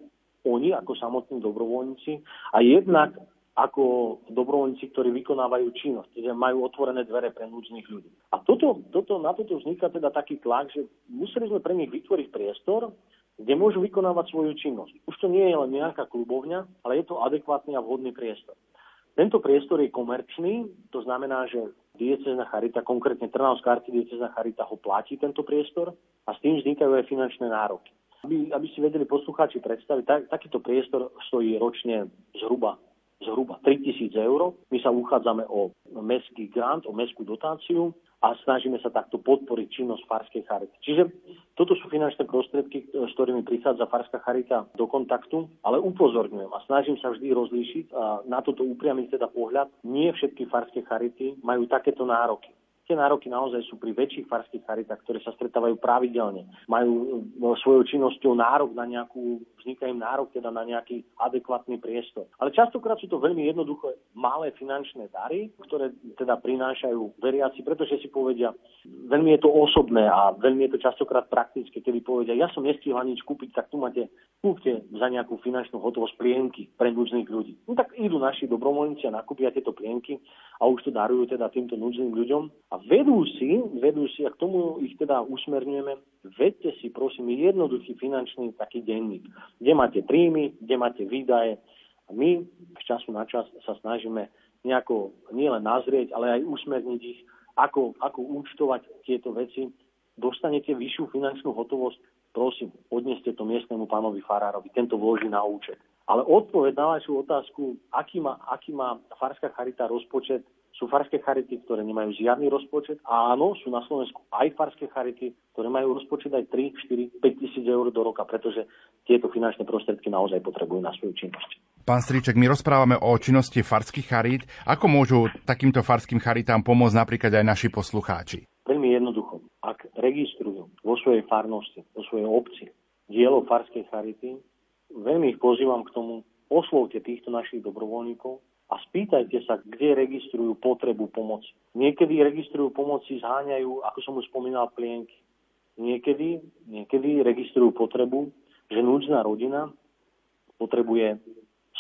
oni ako samotní dobrovoľníci a jednak ako dobrovoľníci, ktorí vykonávajú činnosť, že majú otvorené dvere pre núdznych ľudí. A toto, toto, na toto vzniká teda taký tlak, že museli sme pre nich vytvoriť priestor, kde môžu vykonávať svoju činnosť. Už to nie je len nejaká klubovňa, ale je to adekvátny a vhodný priestor. Tento priestor je komerčný, to znamená, že diecezna charita, konkrétne Trnavská arcidiecezna charita ho platí tento priestor a s tým vznikajú aj finančné nároky. Aby, aby si vedeli poslucháči predstaviť, tak, takýto priestor stojí ročne zhruba zhruba 3000 eur. My sa uchádzame o mestský grant, o mestskú dotáciu a snažíme sa takto podporiť činnosť Farskej charity. Čiže toto sú finančné prostriedky, s ktorými prichádza Farská charita do kontaktu, ale upozorňujem a snažím sa vždy rozlíšiť a na toto upriamiť teda pohľad. Nie všetky Farské charity majú takéto nároky. Tie nároky naozaj sú pri väčších farských charitách, ktoré sa stretávajú pravidelne. Majú e, svojou činnosťou nárok na nejakú, vzniká im nárok teda na nejaký adekvátny priestor. Ale častokrát sú to veľmi jednoduché malé finančné dary, ktoré teda prinášajú veriaci, pretože si povedia, veľmi je to osobné a veľmi je to častokrát praktické, kedy povedia, ja som nestihla nič kúpiť, tak tu máte, kúpte za nejakú finančnú hotovosť plienky pre núdznych ľudí. No tak idú naši dobrovoľníci a nakúpia tieto plienky a už to darujú teda týmto núdznym ľuďom a vedúci, vedúci, a k tomu ich teda usmerňujeme, vedte si prosím jednoduchý finančný taký denník, kde máte príjmy, kde máte výdaje a my z času na čas sa snažíme nejako nielen nazrieť, ale aj usmerniť ich, ako, ako účtovať tieto veci. Dostanete vyššiu finančnú hotovosť, prosím, odneste to miestnemu pánovi Farárovi, tento vloží na účet. Ale odpoveď na vašu otázku, aký má, aký má Farská charita rozpočet, sú farské charity, ktoré nemajú žiadny rozpočet. A áno, sú na Slovensku aj farské charity, ktoré majú rozpočet aj 3, 4, 5 tisíc eur do roka, pretože tieto finančné prostriedky naozaj potrebujú na svoju činnosť. Pán Stríček, my rozprávame o činnosti farských charít. Ako môžu takýmto farským charitám pomôcť napríklad aj naši poslucháči? Veľmi jednoducho. Ak registrujú vo svojej farnosti, vo svojej obci dielo farskej charity, veľmi ich pozývam k tomu, oslovte týchto našich dobrovoľníkov, a spýtajte sa, kde registrujú potrebu pomoci. Niekedy registrujú pomoci, zháňajú, ako som už spomínal, plienky. Niekedy, niekedy registrujú potrebu, že núdzna rodina potrebuje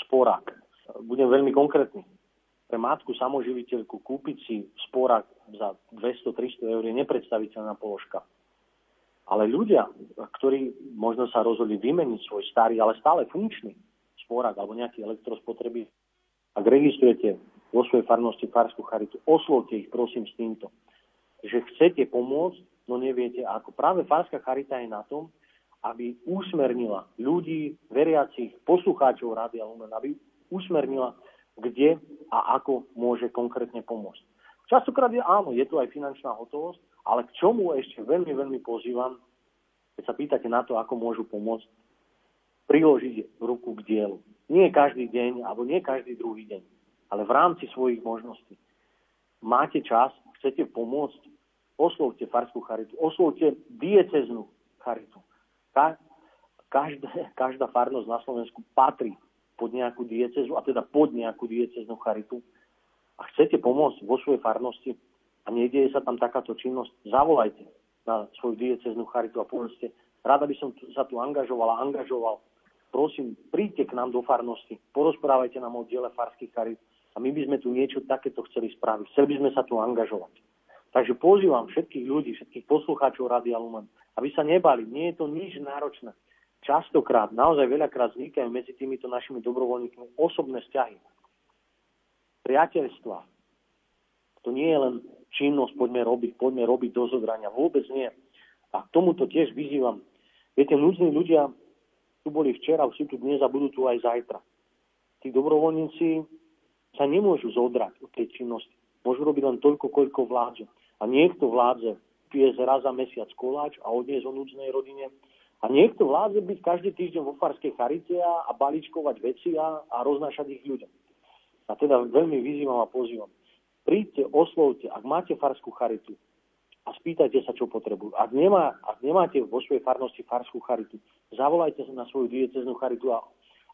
sporák. Budem veľmi konkrétny. Pre matku samoživiteľku kúpiť si sporák za 200-300 eur je nepredstaviteľná položka. Ale ľudia, ktorí možno sa rozhodli vymeniť svoj starý, ale stále funkčný sporák alebo nejaký elektrospotreby, ak registrujete vo svojej farnosti farskú charitu, oslovte ich prosím s týmto, že chcete pomôcť, no neviete ako. Práve farská charita je na tom, aby usmernila ľudí, veriacich, poslucháčov Rádia Lumen, aby usmernila, kde a ako môže konkrétne pomôcť. Častokrát je áno, je tu aj finančná hotovosť, ale k čomu ešte veľmi, veľmi pozývam, keď sa pýtate na to, ako môžu pomôcť, priložiť ruku k dielu. Nie každý deň, alebo nie každý druhý deň, ale v rámci svojich možností. Máte čas, chcete pomôcť, oslovte farskú charitu, oslovte dieceznú charitu. Ka- každá, každá farnosť na Slovensku patrí pod nejakú diecezu, a teda pod nejakú dieceznú charitu. A chcete pomôcť vo svojej farnosti a nedieje sa tam takáto činnosť, zavolajte na svoju dieceznú charitu a povedzte, rada by som sa tu angažovala, angažoval prosím, príďte k nám do farnosti, porozprávajte nám o diele farských charit a my by sme tu niečo takéto chceli spraviť. Chceli by sme sa tu angažovať. Takže pozývam všetkých ľudí, všetkých poslucháčov Radia Lumen, aby sa nebali. Nie je to nič náročné. Častokrát, naozaj veľakrát vznikajú medzi týmito našimi dobrovoľníkmi osobné vzťahy. Priateľstva. To nie je len činnosť, poďme robiť, poďme robiť do zodrania. Vôbec nie. A k tomuto tiež vyzývam. Viete, núdzni ľudia tu boli včera, sú tu dnes a budú tu aj zajtra. Tí dobrovoľníci sa nemôžu zodrať od tej činnosti. Môžu robiť len toľko, koľko vládze. A niekto vládze piesť raz za mesiac koláč a odniesť o núdznej rodine. A niekto vládze byť každý týždeň vo farskej charite a balíčkovať veci a, a roznášať ich ľuďom. A teda veľmi vyzývam a pozývam. Príďte, oslovte, ak máte farskú charitu, a spýtajte sa, čo potrebujú. Ak, nemá, ak nemáte vo svojej farnosti farskú charitu, zavolajte sa na svoju dieceznú charitu a,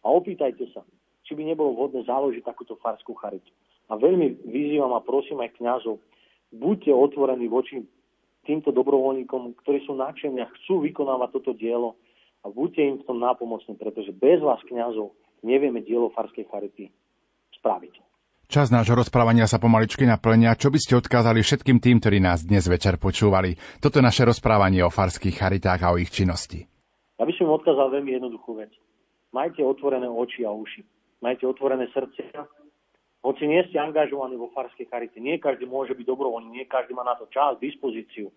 a opýtajte sa, či by nebolo vhodné založiť takúto farskú charitu. A veľmi vyzývam a prosím aj kňazov, buďte otvorení voči týmto dobrovoľníkom, ktorí sú nadšení a chcú vykonávať toto dielo a buďte im v tom nápomocní, pretože bez vás kňazov nevieme dielo farskej charity spraviť. Čas nášho rozprávania sa pomaličky naplňa. Čo by ste odkázali všetkým tým, ktorí nás dnes večer počúvali? Toto je naše rozprávanie o farských charitách a o ich činnosti. Ja by som odkázal veľmi jednoduchú vec. Majte otvorené oči a uši. Majte otvorené srdce. Hoci nie ste angažovaní vo farskej charite, nie každý môže byť dobrovoľný, nie každý má na to čas, dispozíciu,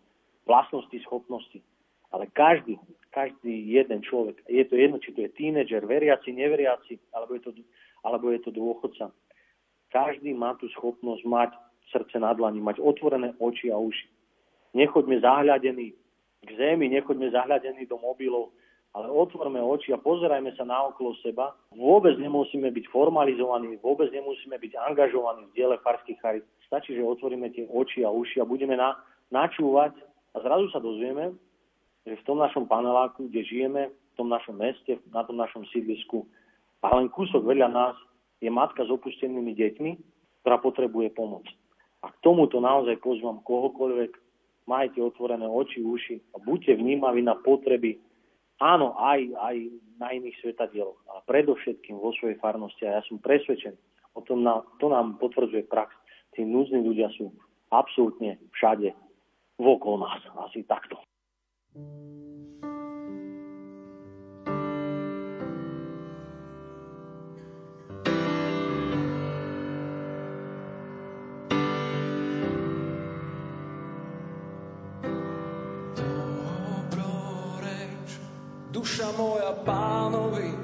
vlastnosti, schopnosti. Ale každý, každý jeden človek, je to jedno, či to je tínedžer, veriaci, neveriaci, alebo je to, alebo je to dôchodca, každý má tú schopnosť mať srdce na dlani, mať otvorené oči a uši. Nechoďme zahľadení k zemi, nechoďme zahľadení do mobilov, ale otvorme oči a pozerajme sa na okolo seba. Vôbec nemusíme byť formalizovaní, vôbec nemusíme byť angažovaní v diele farských charit. Stačí, že otvoríme tie oči a uši a budeme na, načúvať a zrazu sa dozvieme, že v tom našom paneláku, kde žijeme, v tom našom meste, na tom našom sídlisku a len kúsok vedľa nás je matka s opustenými deťmi, ktorá potrebuje pomoc. A k tomuto naozaj pozvám kohokoľvek, majte otvorené oči, uši a buďte vnímaví na potreby, áno, aj, aj na iných svetadieloch, ale predovšetkým vo svojej farnosti. A ja som presvedčený, o tom na, to nám potvrdzuje prax. Tí núzni ľudia sú absolútne všade vokol nás, asi takto. moja pánovi.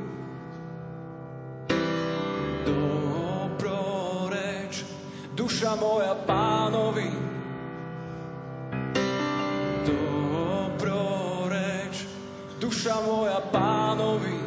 Dobroreč, duša moja pánovi. Dobroreč, duša moja pánovi.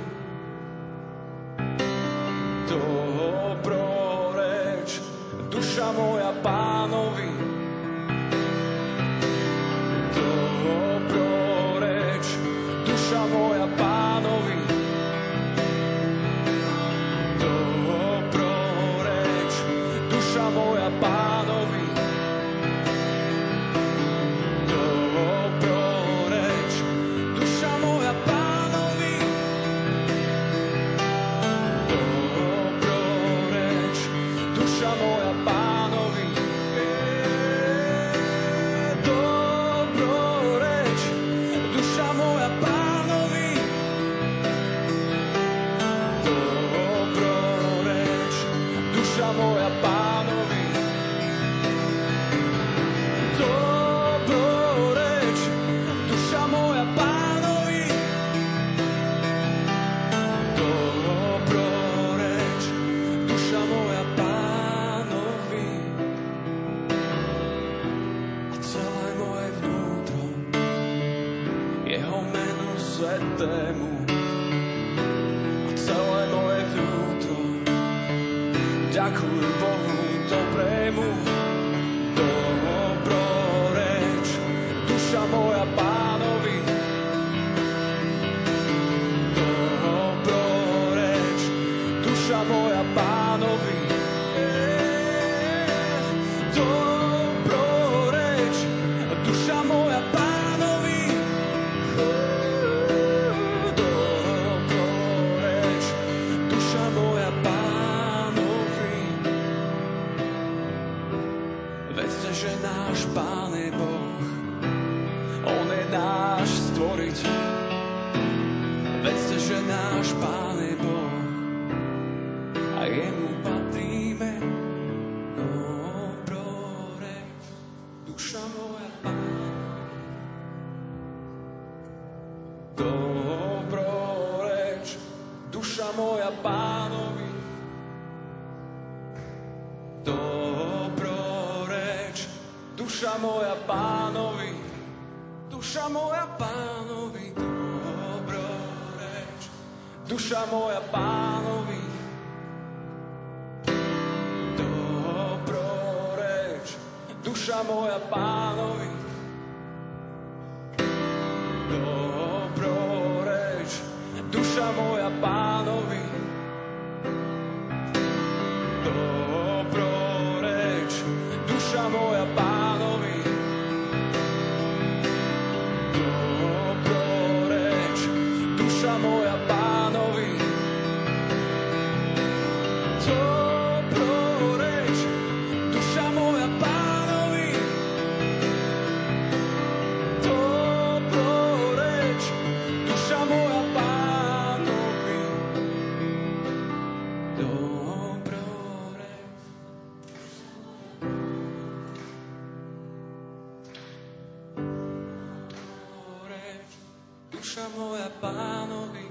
duša moja pánovi,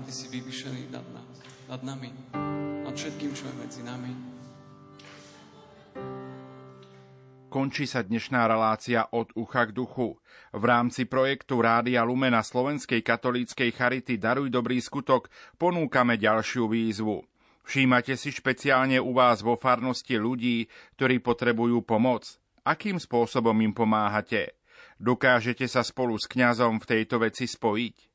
Pane, Ty si vyvyšený nad nás, nad nami, nad všetkým, čo je medzi nami. Končí sa dnešná relácia od ucha k duchu. V rámci projektu Rádia Lumena Slovenskej katolíckej charity Daruj dobrý skutok ponúkame ďalšiu výzvu. Všímate si špeciálne u vás vo farnosti ľudí, ktorí potrebujú pomoc. Akým spôsobom im pomáhate? Dokážete sa spolu s kňazom v tejto veci spojiť?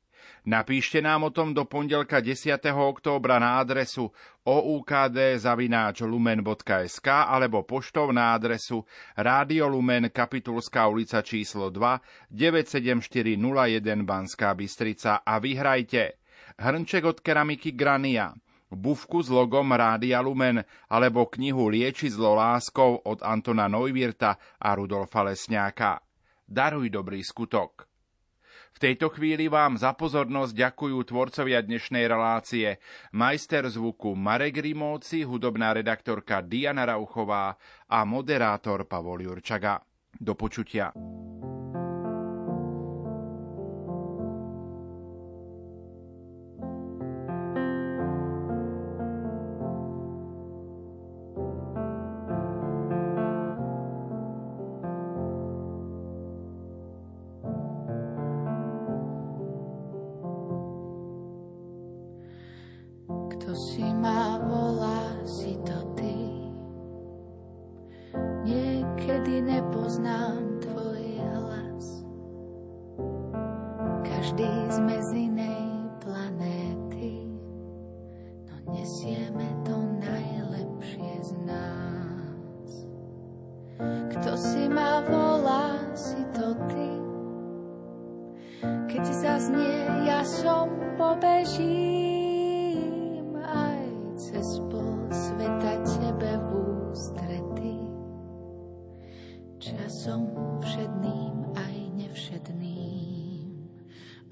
Napíšte nám o tom do pondelka 10. októbra na adresu oukd.lumen.sk alebo poštou na adresu Rádio Lumen Kapitulská ulica číslo 2 97401 Banská Bystrica a vyhrajte hrnček od keramiky Grania, bufku s logom Rádia Lumen alebo knihu Lieči zlo láskou od Antona Neuwirta a Rudolfa Lesňáka. Daruj dobrý skutok. V tejto chvíli vám za pozornosť ďakujú tvorcovia dnešnej relácie, majster zvuku Marek Rimóci, hudobná redaktorka Diana Rauchová a moderátor Pavol Jurčaga. Do počutia.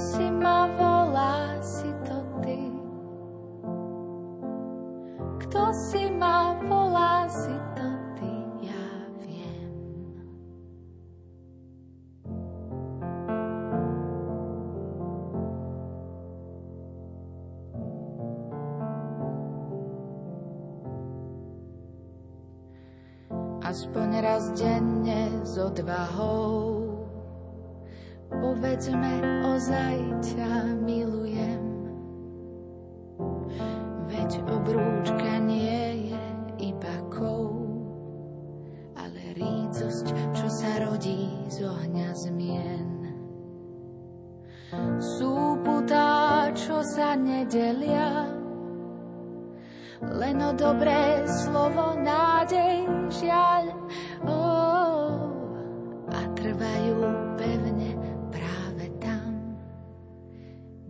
Si ma volá, si to ty. Kto si ma volá, si to ty, ja viem. Aspoň raz denne s odvahou Povedzme, ozaj ťa milujem Veď obrúčka nie je iba kou Ale rícosť, čo sa rodí z ohňa zmien Sú putá, čo sa nedelia len dobré slovo, nádej, žiaľ. Oh, a trvajú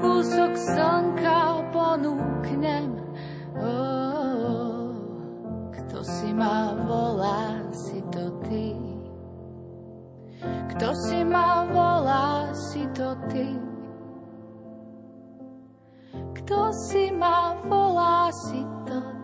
kúsok slnka ponúknem. Oh, kto si ma volá, si to ty. Kto si ma volá, si to ty. Kto si ma volá, si to ty.